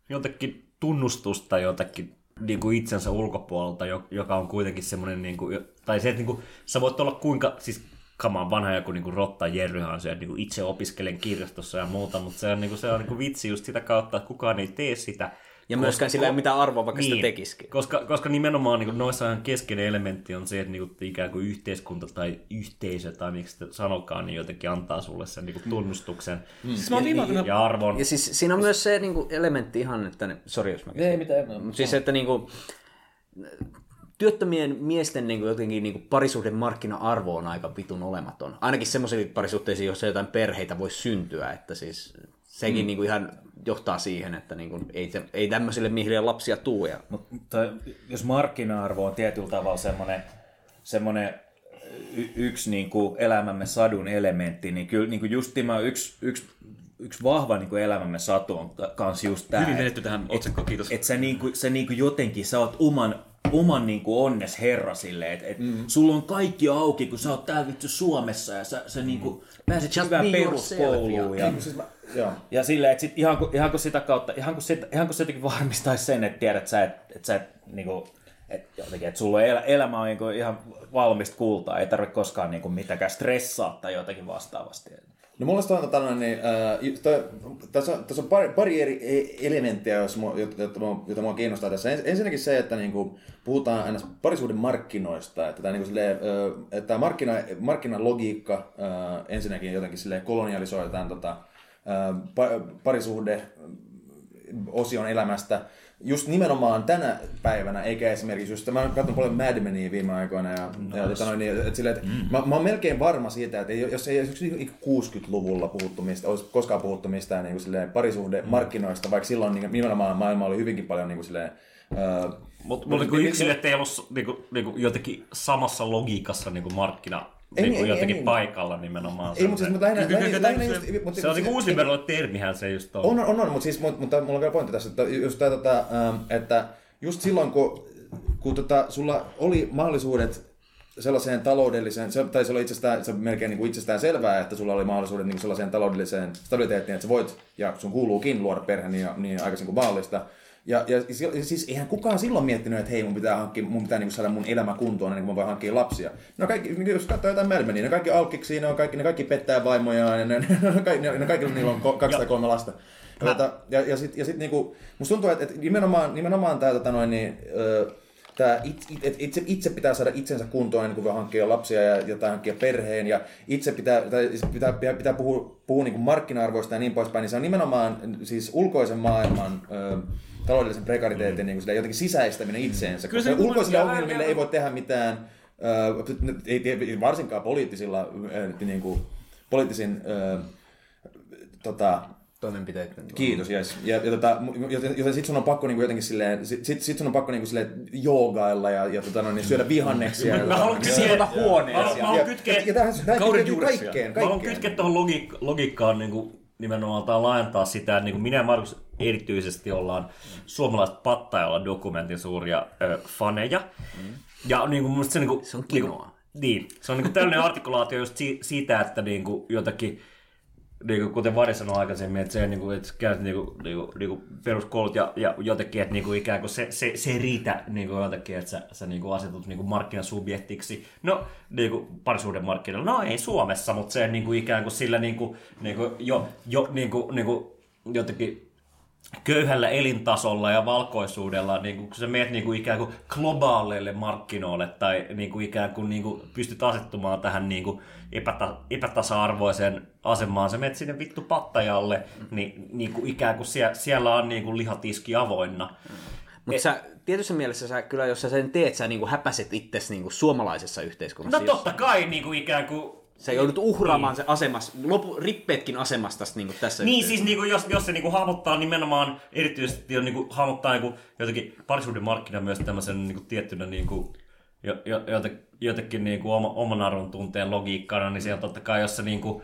jotenkin tunnustusta jotakin niin kuin itsensä ulkopuolelta, jo- joka on kuitenkin semmoinen, niin kuin, tai se, että niin kuin, sä voit olla kuinka, siis kamaan vanha joku niin kuin Rotta Jerryhan se, että niin kuin itse opiskelen kirjastossa ja muuta, mutta se on, niin kuin, se on niin kuin vitsi just sitä kautta, että kukaan ei tee sitä. Ja myöskään sillä ei ole mitään arvoa, vaikka Niin, sitä tekisikin. Koska, koska nimenomaan niin noissahan keskeinen elementti on se, että niin kuin, ikään kuin yhteiskunta tai yhteisö tai miksi sitä sanokaan, niin jotenkin antaa sulle sen niin kuin tunnustuksen Siis mä oon viime aikoina... ja arvon. Ja siis siinä on myös se niin kuin, elementti ihan, että... ne- Sori, jos mä Ei mitään. Mut Siis että niin kuin, työttömien miesten niin kuin, jotenkin niin kuin, parisuhden markkina-arvo on aika vitun olematon. Ainakin semmoisiin parisuhteisiin, joissa jotain perheitä voi syntyä, että siis sekin mm. niin kuin, ihan johtaa siihen, että niin kuin, ei, te- ei tämmöisille miehille lapsia tuu. Ja... Mutta jos markkina-arvo on tietyllä tavalla semmoinen, semmoinen y- yksi niin kuin elämämme sadun elementti, niin kyllä niin kuin just tämä yksi, yksi yksi vahva niin kuin elämämme satu on kans just tämä. Hyvin vedetty tähän otsikkoon, kiitos. Että sä, niinku, sä niinku jotenkin, sä oot oman, oman niinku onnes herra silleen, että et mm. sulla on kaikki auki, kun sä oot täällä vittu Suomessa ja sä, sä niinku pääset Just hyvään be peruskouluun. Ja, Siis mä, joo. ja silleen, että sit ihan, kun, ihan kun sitä kautta, ihan kun, sit, ihan kun se jotenkin varmistaisi sen, että tiedät sä, että et sä et, niinku, et jotenkin, että sulla el, elämä on niinku ihan valmista kultaa, ei tarvitse koskaan niinku mitäkään stressaa tai jotakin vastaavasti. No mulla on tällainen, niin, äh, tässä, on, tässä on pari, pari eri e- elementtiä, jos mua, joita, mua, joita mua kiinnostaa tässä. Ens, ensinnäkin se, että niin kuin, puhutaan aina parisuuden markkinoista, että tämä, niin kuin, silleen, äh, että markkina, markkinalogiikka äh, ensinnäkin jotenkin silleen, kolonialisoidaan tota, äh, parisuhde osion elämästä. Just nimenomaan tänä päivänä, eikä esimerkiksi just, mä oon katsonut paljon Mad Menia viime aikoina, ja, no, ja tota noin, niin, että silleen, että mm. mä, mä, oon melkein varma siitä, että jos ei olisi 60-luvulla puhuttu mistä, olisi koskaan puhuttu mistään niin kuin silleen, parisuhde markkinoista, vaikka silloin niin, nimenomaan maailma oli hyvinkin paljon niin kuin silleen, Mutta mut, niinku yksilöt että ei ollut niinku, niinku jotenkin samassa logiikassa niinku markkina Ei, niinku ei, jotenkin ei, paikalla nimenomaan. ei, mutta siis mutta lähinnä, lähinnä, lähinnä just, mutta, se on niinku uusliberaalinen termihän se just on. On, on, on mutta, siis, mutta, mutta mulla on vielä pointti tässä, että, just tämä, tota, ähm, että just silloin, kun, kun tota, sulla oli mahdollisuudet sellaiseen taloudelliseen, se, tai se oli itsestään, se melkein niin kuin itsestään selvää, että sulla oli mahdollisuudet niin sellaiseen taloudelliseen stabiliteettiin, että sä voit, ja sun kuuluukin luoda perhe niin, niin aikaisin kuin mahdollista. Ja, ja siis eihän kukaan silloin miettinyt, että hei, mun pitää, hankkia, mun pitää niin saada mun elämä kuntoon, niin kuin mä voin hankkia lapsia. No kaikki, niin jos katsoo jotain Melmeniä, ne kaikki alkkiksi, ne, on kaikki, ne kaikki pettää vaimojaan, ja ne, ne, ne, ne, ne kaikilla niillä on kaksi tai kolme lasta. Ja, tota, ja, ja sitten ja sit niinku, musta tuntuu, että, että nimenomaan, nimenomaan tämä tota noin, niin, it, it, itse, itse pitää saada itsensä kuntoon ennen kuin voi hankkia lapsia ja, ja tai hankkia perheen ja itse pitää, tai pitää, pitää, pitää puhua, puhua niin markkina-arvoista ja niin poispäin, niin se on nimenomaan siis ulkoisen maailman ö, taloudellisen prekariteetin niin kuin jotenkin sisäistäminen itseensä, Kyllä koska se- ulkoisille ja- ongelmille ja- ei voi tehdä mitään, ö, ei, ei varsinkaan poliittisilla, ö, niin kuin, poliittisin ö, tota, Toimenpiteitä. Kiitos, yes. Ja, ja tota, joten, joten sit sun on pakko niinku jotenkin silleen, sit, sit, sun on pakko niinku silleen joogailla ja, ja tota, no, niin syödä vihanneksia. ja, Mä haluan ja, kysyä- Sieltä Mä huoneeseen. haluan- mä ja, haluan ja, kytkeä, ja kytkeytyy kaikkeen, mä haluan kytkeä tuohon logiik- logiikkaan niin kuin nimenomaan tai laajentaa sitä, että niin kuin minä ja Markus erityisesti ollaan suomalaiset pattajalla dokumentin suuria ö, faneja. Ja niin kuin, se, niin kuin, Se on niin kuin, kinoa. niin, se on niin kuin tällainen artikulaatio just si- siitä, että niin kuin jotakin niin kuin, kuten Vari sanoi aikaisemmin, että se niin kuin, että käyt niin kuin, niin kuin, niin kuin peruskoulut ja, ja jotenkin, että niin kuin, ikään kuin se, se, se ei riitä niin kuin, jotenkin, että sä, sä niin kuin asetut niin kuin markkinasubjektiksi. No, niin kuin parisuuden markkinoilla, no ei Suomessa, mutta se niin kuin, ikään kuin sillä niin kuin, niin kuin, jo, jo niin kuin, niin kuin, jotenkin köyhällä elintasolla ja valkoisuudella, niin kun sä meet niin kuin ikään kuin globaaleille markkinoille tai niin kuin ikään kuin, niin kuin pystyt asettumaan tähän niin kuin epäta, epätasa-arvoiseen asemaan, sä menet sinne vittu pattajalle, niin, niin kuin ikään kuin siellä, siellä on niin kuin lihatiski avoinna. Mutta sä, tietyssä mielessä sä kyllä, jos sä sen teet, sä niinku häpäset itsesi niinku suomalaisessa yhteiskunnassa. No totta kai niin kuin ikään kuin Sä joudut uhraamaan sen asemas, lopu, rippeetkin asemasta niinku tässä Niin, siis yhteiskunnassa. niinku, jos, jos se niinku hahmottaa nimenomaan, erityisesti on niinku, hahmottaa niinku, jotenkin parisuuden markkina myös tämmöisen niinku, tiettynä niinku, jo, jo, jote, jotenkin niinku, oma, oman arvon tunteen logiikkana, niin siellä totta kai, jos sä, niinku,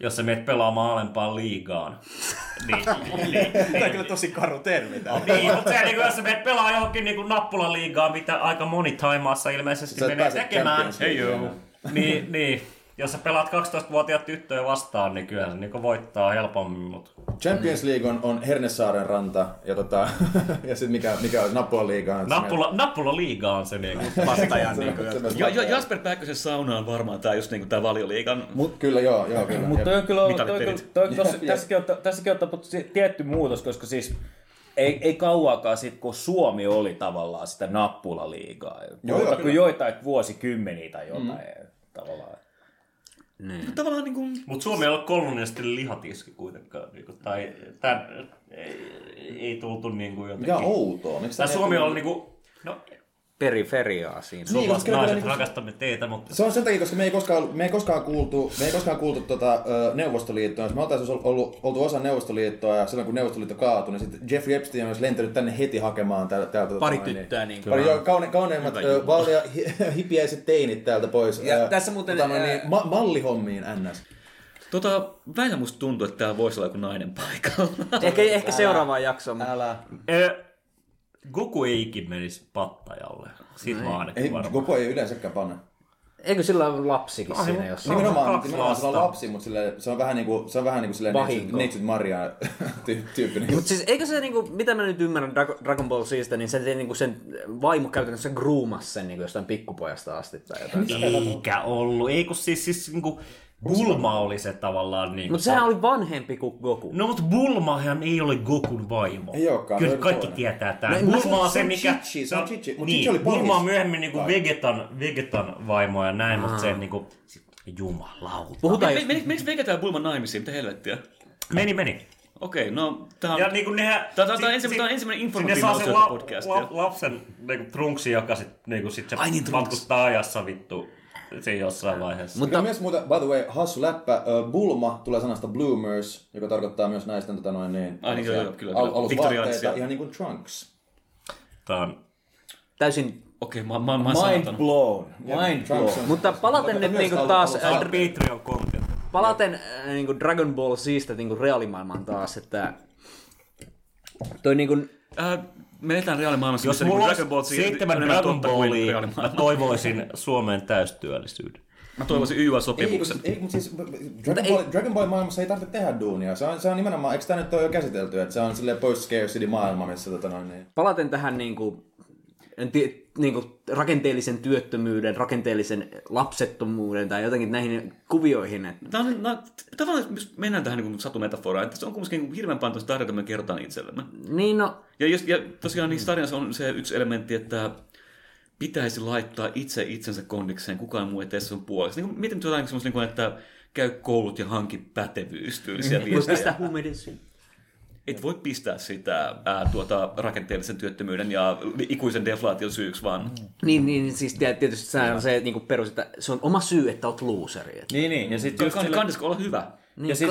jos sä meet pelaamaan alempaan liigaan, [LAUGHS] niin, niin, Tämä on kyllä tosi karu termi tää. niin, mutta se, niinku, jos sä meet pelaa johonkin niinku, nappulaliigaan, mitä aika moni Taimaassa ilmeisesti Sä menee tekemään, Champions Leagueen. niin, niin, jos sä pelaat 12-vuotiaat tyttöjä vastaan, niin kyllähän se niinku voittaa helpommin, mutta Champions League on, on Hernesaaren ranta, ja, tota, [LAUGHS] ja sitten mikä, mikä on Nappula Liiga. on- Nappula, nappula liiga on se niinku. Vastajan [LAUGHS] niinku. Se- se- Ja, ja Jasper Pääkkösen sauna on varmaan tää just niinku tää valioliigan Mut, kyllä, joo, joo, kyllä. Mutta toi on kyllä, toi, toi, toi, tossa, tässäkin, on, tässäkin on tapahtunut tietty muutos, koska siis ei, ei kauaakaan sitten, kun Suomi oli tavallaan sitä nappulaliigaa. Joo, Joo, joo, kuin kyllä. joitain vuosikymmeniä tai jotain mm. tavallaan. Niin. tavallaan niinku... Mutta Suomi ei ole kolonialistinen lihatiski kuitenkaan. Niinku, tai tän, ei, ei tultu niinku jotenkin. Mikä on outoa? Miksi Tai Suomi on niinku... No, Periferiaa siinä. Niin, suomalaiset koska kyllä naiset niinku- rakastamme teitä, mutta... Se on sen takia, koska me ei koskaan, me ei koskaan kuultu, me ei koskaan kuultu tota, ö, Neuvostoliittoa. Jos me oltaisiin ollut, oltu osa Neuvostoliittoa ja silloin kun Neuvostoliitto kaatui, niin sitten Jeffrey Epstein olisi lentänyt tänne heti hakemaan täältä. täältä Pari tota, tyttöä niin Pari joo, kaune, kauneimmat ö, vaalea hi- [LAUGHS] hipiäiset teinit täältä pois. Ja Ö, tässä muuten, tota, ää- niin, ma- mallihommiin ns. Tota, välillä musta tuntuu, että täällä voisi olla joku nainen paikalla. Ehkä, ehkä seuraavaan jaksoon. mutta- Älä. Ö, Goku ei ikin menisi pattajalle. Siitä mä ainakin Ei, varmaan. Goku ei yleensäkään panna. Eikö sillä ole lapsikin Ai, siinä jossain? Nimenomaan, kaksi nimenomaan se on lapsi, mutta sille, se on vähän niinku, se on vähän niinku silleen Vahinko. Neitsyt Maria [LAUGHS] ty- tyyppinen. Mutta siis eikö se, niinku, mitä mä nyt ymmärrän Dra- Dragon Ball Cista, niin se, niinku, sen vaimo käytännössä groomasi sen niinku, jostain pikkupojasta asti tai jotain. Eikä ollut. Ei kun siis, siis niinku, Bulma oli se tavallaan niinku... Mutta sehän oli vanhempi kuin Goku. No mutta Bulmahan ei ole Gokun vaimo. Ei olekaan, Kyllä kaikki toinen. tietää tämän. No, No, Bulma on se se, mikä... Chichi, se on Chichi, mut niin, Chichi oli Bulma on myöhemmin niinku Kai. Vegetan, Vegetan vaimo ja näin, mutta se niinku... Jumalauta. Puhutaan Menikö menikö Vegeta ja Bulma naimisiin? Mitä helvettiä? Meni, meni. Okei, no tää on... Ja niinku nehän... Tää- tää- tää on ensimmäinen sinne informatiivinen saa sen osio la, podcastia. la, lapsen niinku trunksi, joka sit, niinku, sit se Ai niin, matkustaa ajassa vittu siinä jossain vaiheessa. Mutta Mutta myös muuta, by the way, hassu läppä, ö, Bulma tulee sanasta bloomers, joka tarkoittaa myös naisten tota noin niin. Ai niin, joo, joo, kyllä, al- kyllä. alusvaatteita, Victoriaanisia. ihan niin kuin trunks. Tää on... täysin... Okei, mä, mä, mä oon Mind sanotanut. blown. Mind blown. Trunks on- Mutta palaten nyt niinku al- taas... äh, Patreon content. palaten äh, niinku Dragon Ball Cista niinku reaalimaailmaan taas, että... Toi niinku... Äh, me eletään reaalimaailmassa, Jos niinku mulla Dragon Ball seitsemän Dragon kuin Ballia, mä toivoisin Suomeen täystyöllisyyden. Mä toivoisin Ei, kun, YA-sopimuksen. ei, mutta siis Dragon Ball, Dragon Ball maailmassa ei tarvitse tehdä duunia. Se on, se on nimenomaan, eikö tämä nyt ole jo käsitelty, että se on silleen post-scarcity maailma, missä tota noin niin. Palaten tähän niinku, en tie, niinku rakenteellisen työttömyyden, rakenteellisen lapsettomuuden tai jotenkin näihin kuvioihin. Että Tämä on, no, tavallaan jos mennään tähän niin satumetaforaan, että se on niin hirveän paljon tarjota, me kerrotaan itsellemme. niin no, Ja, just, ja tosiaan niissä tarinassa on se yksi elementti, että pitäisi laittaa itse itsensä kondikseen, kukaan muu ei tee sun puolesta. Niin kuin, mietin nyt jotain semmoista, niin kuin, että käy koulut ja hanki pätevyys tyylisiä voisi viestejä. pistää huumeiden syyn. Et voi pistää sitä ää, tuota, rakenteellisen työttömyyden ja ikuisen deflaation syyksi, vaan Niin, niin siis tiet- tietysti se on se niinku perus, että se on oma syy, että oot looseri. Et. Niin, niin. Ja sit just Kann- sille, olla hyvä? Niin, Ja sit-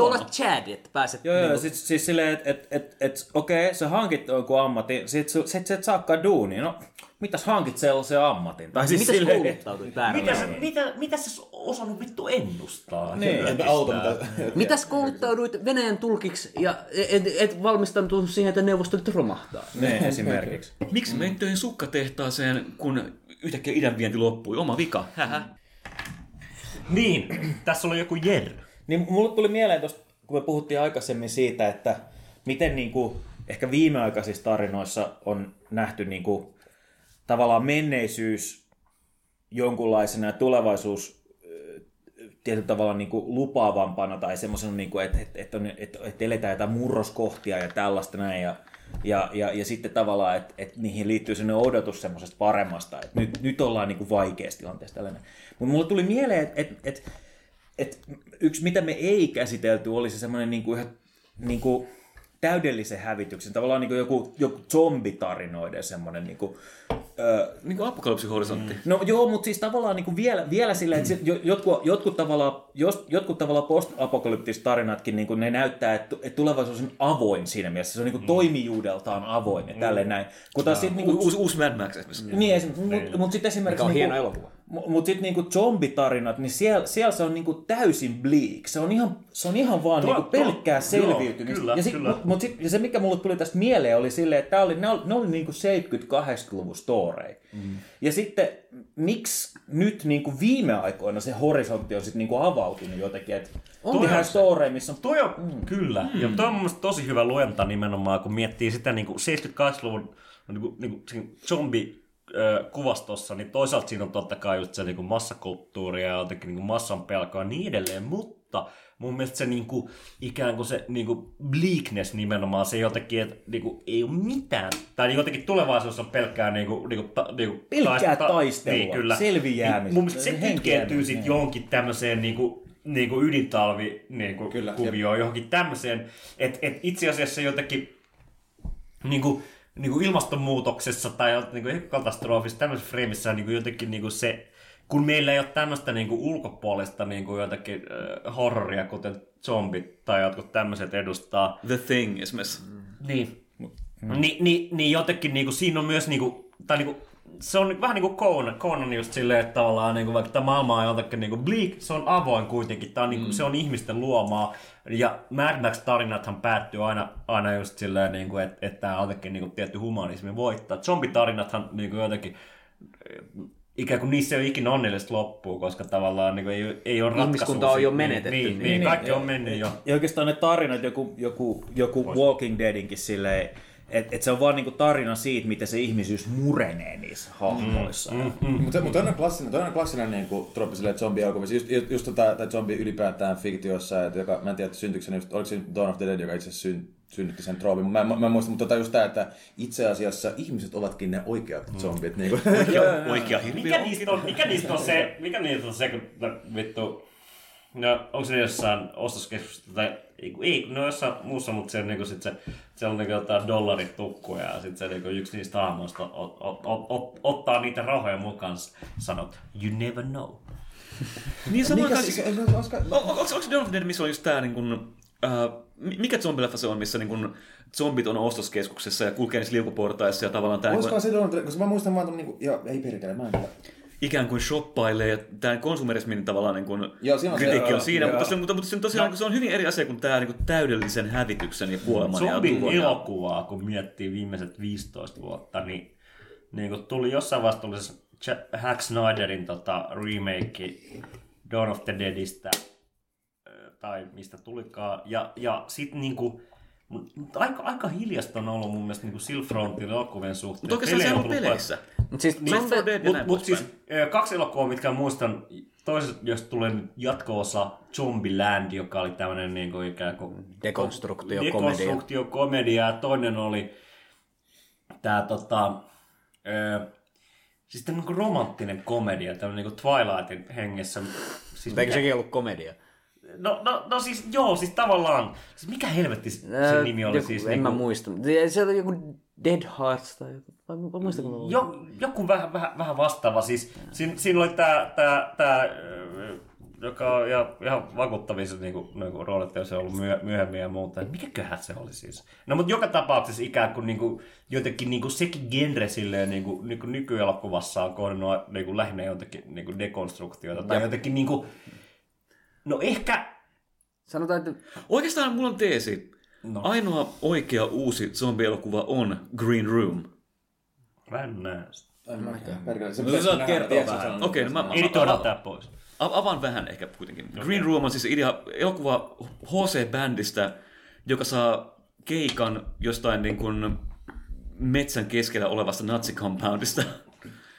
olla? Chad, että pääset... Joo, joo, niinku- sit, siis silleen, että et, et, et, okei, sä hankit jonkun ammatin, sit, sit, sit sä et saakaan duunia. No, mitäs hankit sellaisen ammatin? Tai siis Mitäs silleen, kouluttautui täällä? Mitä sä, mitä, mitä sä osannut vittu ennustaa? Niin. Entä auto, mitä... [LAUGHS] Mitäs kouluttauduit Venäjän tulkiksi ja et, et valmistautunut siihen, että neuvostolit romahtaa? niin, esimerkiksi. Miksi mm. menin töihin sukkatehtaaseen, kun yhtäkkiä idän vienti loppui? Oma vika. Hähä. Niin, tässä oli joku Jerry. Niin mulle tuli mieleen tuosta, kun me puhuttiin aikaisemmin siitä, että miten niin kuin, ehkä viimeaikaisissa tarinoissa on nähty niin kuin, tavallaan menneisyys jonkunlaisena ja tulevaisuus tietyllä tavalla niin kuin lupaavampana tai semmoisena, niin kuin, että, että, että, että, että eletään jotain murroskohtia ja tällaista näin. Ja, ja, ja, ja sitten tavallaan, että, että niihin liittyy sellainen odotus semmoisesta paremmasta, että nyt, nyt ollaan niin kuin vaikeassa tilanteessa tällainen. Mutta mulle tuli mieleen, että, että, että, että yksi mitä me ei käsitelty oli se semmoinen niin kuin niin kuin täydellisen hävityksen, tavallaan niin kuin joku, joku zombitarinoiden semmoinen niin kuin, ö, Niin kuin apokalypsihorisontti. Mm. No joo, mutta siis tavallaan niin kuin vielä, vielä silleen, että sit jo- jotkut, jotkut tavallaan, jos, jotkut tavallaan post-apokalyptiset tarinatkin, niin kuin ne näyttää, että, että tulevaisuus on avoin siinä mielessä. Se on niin kuin toimijuudeltaan avoin ja tälleen näin. Kun taas sitten niin kuin, Uusi, uusi Mad Max esimerkiksi. niin, esim, mutta mut sitten esimerkiksi... Mikä on hieno niinku, elokuva. Mutta sitten niinku zombitarinat, niin siellä, siellä se on niinku täysin bleak. Se on ihan, se on ihan vaan Tuo- niinku tuo- pelkkää joo, selviytymistä. kyllä, ja, sit, kyllä. Mut, mut sit, ja se, mikä mulle tuli tästä mieleen, oli silleen, että oli, ne oli, ne oli niinku 70-80-luvun story. Mm. Ja sitten miksi nyt niinku viime aikoina se horisontti on sitten niinku avautunut jotenkin, että on on- story, missä on Toi on, mm. kyllä. Mm. Ja toi on mun tosi hyvä luenta nimenomaan, kun miettii sitä niin kuin 78-luvun niin kuin, niin kuin zombi kuvastossa, niin toisaalta siinä on totta kai just se niin kuin massakulttuuri ja jotenkin niin kuin massan pelkoa ja niin edelleen, mutta mun mielestä se niin kuin, ikään kuin se niin kuin bleakness nimenomaan, se jotenkin, että niin kuin, ei ole mitään, tai niin jotenkin tulevaisuus on pelkkää niin kuin, niin kuin, ta, niin kuin, Pelkkää taistelua, niin, kyllä. selviäämistä, Niin, mun mielestä se kytkeytyy niin. sitten johonkin tämmöiseen niin kuin, niin kuin ydintalvi niin kuin Kyllä, kuvioon, johonkin tämmöiseen, että et itse asiassa jotenkin niin kuin, niin kuin ilmastonmuutoksessa tai niin kuin katastrofissa, tämmöisessä freimissä niin kuin jotenkin niin kuin se, kun meillä ei ole tämmöistä niin kuin ulkopuolista niin kuin jotakin äh, horroria, kuten zombit tai jotkut tämmöiset edustaa, The Thing esimerkiksi. niin, mm. Ni, ni, niin jotenkin niin kuin, siinä on myös, niin kuin, tai niin kuin, se on vähän niin kuin Conan, Conan just silleen, että tavallaan niin kuin, vaikka tämä maailma on jotenkin niin kuin bleak, se on avoin kuitenkin, tämä on, niin kuin, se on ihmisten luomaa. Ja Mad Max-tarinathan päättyy aina, aina just silleen, niin kuin, että, että tämä jotenkin niin kuin, tietty humanismi voittaa. Zombitarinathan niin kuin jotenkin ikään kuin niissä ei ole ikinä onnellista loppua, koska tavallaan niin kuin, ei, ei ole ratkaisua. Ihmiskunta on jo Niin, menetetty, Niin, niin. niin, niin, kaikki on mennyt jo. Ja oikeastaan ne tarinat, joku, joku, joku Walking Deadinkin silleen, että et se on vaan niinku tarina siitä, miten se ihmisyys murenee niissä hahmoissa. Mm, mm. Mutta mut toinen klassinen, toinen klassinen niin kuin, troppi silleen zombi-elokuvissa, just, just, just tota, tai zombi ylipäätään fiktiossa, että joka, mä en tiedä, että syntyykö se, oliko se Dawn of the Dead, joka itse asiassa syn, synnytti sen troopin, mä, mä, mä en muista, mutta tota just tää, että itse asiassa ihmiset ovatkin ne oikeat zombit. Niin kuin. Oikea hirviö. Mikä niistä on, mikä niistä on se, mikä niistä on se, kun no, vittu, no onko se jossain ostoskeskuksessa tai ei, kun- ei, no jossain muussa, mutta se, niinku, sit se, se on niinku jotain dollarit tukkuja ja sitten se niinku, yksi niistä hahmoista ot, ot, ot, ot, ottaa niitä rahoja mukaan sanot, you never know. Niin samaan O- o- Onko se Dawn of Dead, missä on just tää niin kun, äh, mikä zombileffa se on, missä niin kun, zombit on ostoskeskuksessa ja kulkee niissä liukuportaissa ja tavallaan tää niin Olisikohan kun, se Dead, koska mä muistan vaan, niin kuin, joo, ei perkele, mä en tiedä. ikään kuin shoppailee ja tämä konsumerismin tavallaan niin kun, Joo, siinä on se, kritiikki on joo, siinä, mutta, se, mutta, mutta se, tosiaan, no. se on hyvin eri asia kuin tämä niin kuin täydellisen hävityksen ja kuoleman ja Zombin ja- elokuvaa, kun miettii viimeiset 15 vuotta, niin, niin kun tuli jossain vaiheessa tuli se Hack Snyderin tota, remake Dawn of the Deadistä, tai mistä tulikaan, ja, ja sitten niinku, mut- mut aika, aika hiljasta on ollut mun mielestä niinku Silfrontin elokuvien suhteen. Mutta oikeastaan se on tullut peleissä. Mut siis Left 4 Dead ja Mutta näin mut poispäin. siis kaksi elokuvaa, mitkä muistan, toisesta, jos tulee jatko-osa Zombieland, joka oli tämmöinen niin kuin ikään kuin Dekonstruktiokomedia. dekonstruktiokomedia, ja toinen oli tämä tota, ö, siis tämmöinen niin romanttinen komedia, tämmöinen niin Twilightin hengessä. Siis Mutta eikö sekin ollut komedia? No, no, no siis joo, siis tavallaan, siis mikä helvetti se nimi oli joku, siis? En niinku- mä muista. Se- oli joku Dead Hearts tai joku. Vai vai muistanko mä? Jo, joku vähän, vähän, vähän vastaava. Siis, siinä, siinä oli tämä, tämä ö, joka on ihan, ihan vakuuttavissa niin kuin, niin kuin roolit, jos se on ollut myö, myöhemmin ja muuta. Mikäköhän se oli siis? No mutta joka tapauksessa ikään kuin, niin kuin jotenkin niin kuin sekin genre silleen, niin kuin, niin kuin nykyelokuvassa on kohdannut niin kuin lähinnä jotenkin niin kuin dekonstruktioita. Tai jotenkin niin kuin, no ehkä... Sanotaan, että Oikeastaan mulla on teesi. No. Ainoa oikea uusi zombielokuva on Green Room. En sitä. En mäkään, perkele. Se No, pitäisi kertoa vähän. Okei, no mä, Editoidaan tää pois. Avaan vähän ehkä kuitenkin. Green Room on siis idea, elokuva HC-bändistä, joka saa keikan jostain niin kuin metsän keskellä olevasta natsicompoundista,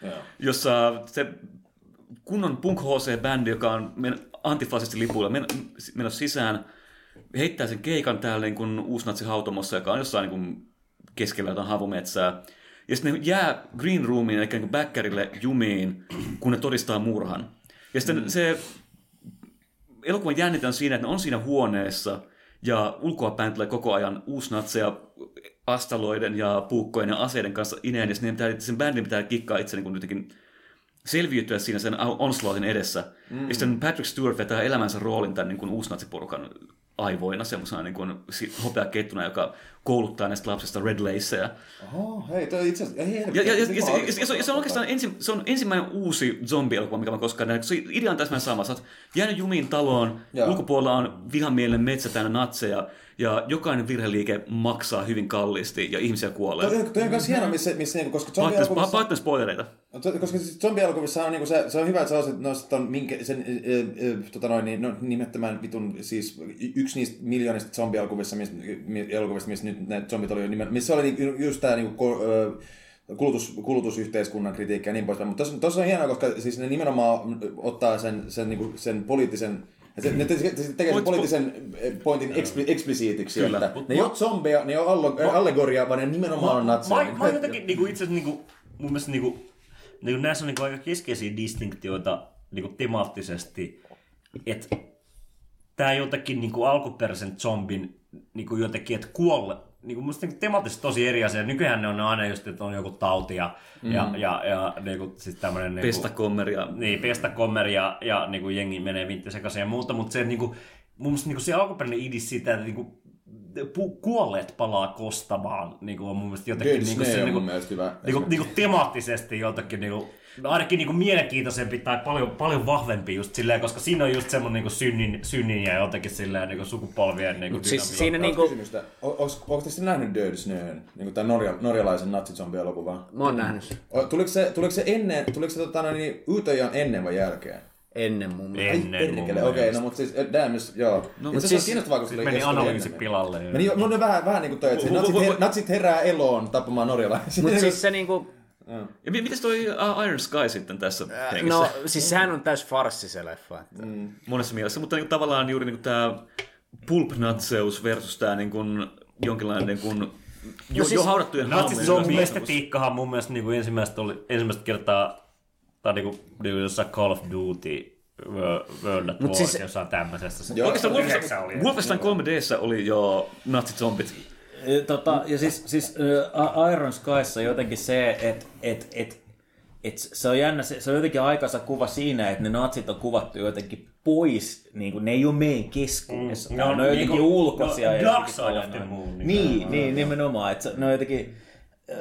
Joo. jossa se kunnon punk HC-bändi, joka on antifasistilipuilla men- menossa sisään, heittää sen keikan täällä niin kuin uusnatsihautomossa, joka on jossain niin kuin keskellä jotain havumetsää. Ja sitten ne jää Green Roomiin, eli niin backerille jumiin, kun ne todistaa murhan. Ja sitten mm. se elokuvan jännitä on siinä, että ne on siinä huoneessa, ja ulkoapäin tulee koko ajan uusnatseja astaloiden ja puukkojen ja aseiden kanssa ineen, ja sen bändin pitää kikkaa itse niin kuin jotenkin selviytyä siinä sen onslaughtin edessä. Mm. Ja sitten Patrick Stewart vetää elämänsä roolin tämän niin kuin uusnatsiporukan aivoina, semmoisena niin hopeakettuna, joka kouluttaa näistä lapsista red laceja. Oho, hei, toi itse asiassa... Ei, Ja, ja, ja, ja, ja, ja, ja, se, on- ja se on oikeastaan ensi, se on ensimmäinen uusi zombie-elokuva, mikä mä koskaan näin. Se idea on täsmälleen sama. Sä oot jäänyt jumiin taloon, Joo. ulkopuolella on vihamielinen metsä täynnä natseja, ja jokainen virheliike maksaa hyvin kalliisti, ja ihmisiä kuolee. Toi, toi on myös hieno, missä, missä niinku, koska Pahoittelen zombielokuvissa... pahoittelen spoilereita. Koska siis zombielokuvissa on, niinku se, se on hyvä, että sä osaat nostat ton, minkä, sen ö, ö, tota noin, niin, no, nimettömän vitun, siis yksi niistä miljoonista mi- elokuvista, missä nyt ne zombit oli jo nimen, missä oli niinku, just tää niinku, kulutus, kulutusyhteiskunnan kritiikki ja niin poispäin. Mutta tossa on hienoa, koska siis ne nimenomaan ottaa sen, sen, niinku, sen poliittisen se, ne te- te- tekee sen poliittisen eh, pointin expli, eksplisiitiksi, Kyllä. että ne ei ole zombeja, ne ei ole allegoria, vaan ne nimenomaan on natseja. Mä, mä oon jotenkin niinku, itse asiassa niinku, mun mielestä niinku, niinku, näissä on niinku aika keskeisiä distinktioita niinku, temaattisesti, että tämä jotenkin niinku, alkuperäisen zombin niinku, jotenkin, että kuolle, niinku, musta niinku, temaattisesti tosi eri asia. Nykyään ne on aina just, että on joku tauti ja, mm. ja, ja, ja niinku, siis tämmönen, niinku, Pestakommer ja niin, pestä kommer ja, ja niin kuin jengi menee vintti sekaisin ja muuta, mutta se, niin kuin, mun mielestä niin kuin se alkuperäinen idis siitä, että niin kuin, pu- kuolleet palaa kostamaan, niin kuin on mun mielestä jotenkin Dead niin kuin, se, on niin mun kuin, mielestä hyvä. niin kuin, niin kuin temaattisesti jotenkin niin kuin, no ainakin niin kuin mielenkiintoisempi tai paljon, paljon vahvempi just silleen, koska siinä on just semmoinen niin kuin synnin, synnin ja jotenkin silleen niin kuin sukupolvien niin kuin siis siinä Niinku... niinku, Kysymystä. Onko te nähnyt Dead Snaren, niin tämän norja, norjalaisen natsizombi-elokuvan? mä oon nähnyt Tuliko se, tuliko se ennen, tuliko se tota, niin, Uutajan ennen vai jälkeen? ennen mun mielestä. Ennen mun Perkele, okei, mielestä. no mutta siis, eh, damn, jos, joo. No, mut se siis- on kiinnostavaa, kun se oli Meni analyysi ennen. pilalle. Meni no ne vähän, vähän niin kuin toi, että natsit, vo- her, natsit herää eloon tappamaan norjalaisia. Mut siis se niinku, Ja mi- mites toi uh, Iron Sky sitten tässä hengessä? no siis sehän on täys farssi se leffa. Että. Mm. monessa mielessä, mutta niin tavallaan juuri niin tämä pulpnatseus versus tämä niin kuin, jonkinlainen niin kuin, jo, siis- jo haudattujen Natsi estetiikkahan mun mielestä niin kuin ensimmäistä, oli, ensimmäistä kertaa, tai niin kuin, niin kuin jossain Call of Duty, Wo- World at War, siis- jossain tämmöisessä. Joo. Oikeastaan Wolfenstein, oli. Wolfenstein 3Dssä oli jo natsizombit. E, Tota, ja siis, siis ä, Iron Skyssa jotenkin se, että et, et, et se on jännä, se, se on jotenkin aikansa kuva siinä, että ne natsit on kuvattu jotenkin pois, niin kuin, ne ei ole meidän keskuudessa. Mm, Mm, ne ne, on on, ne on jotenkin niinku- ulkoisia. no, ja Dark Side of the. Moon, niin Niin, niin, nimenomaan. Että ne on jotenkin, äh,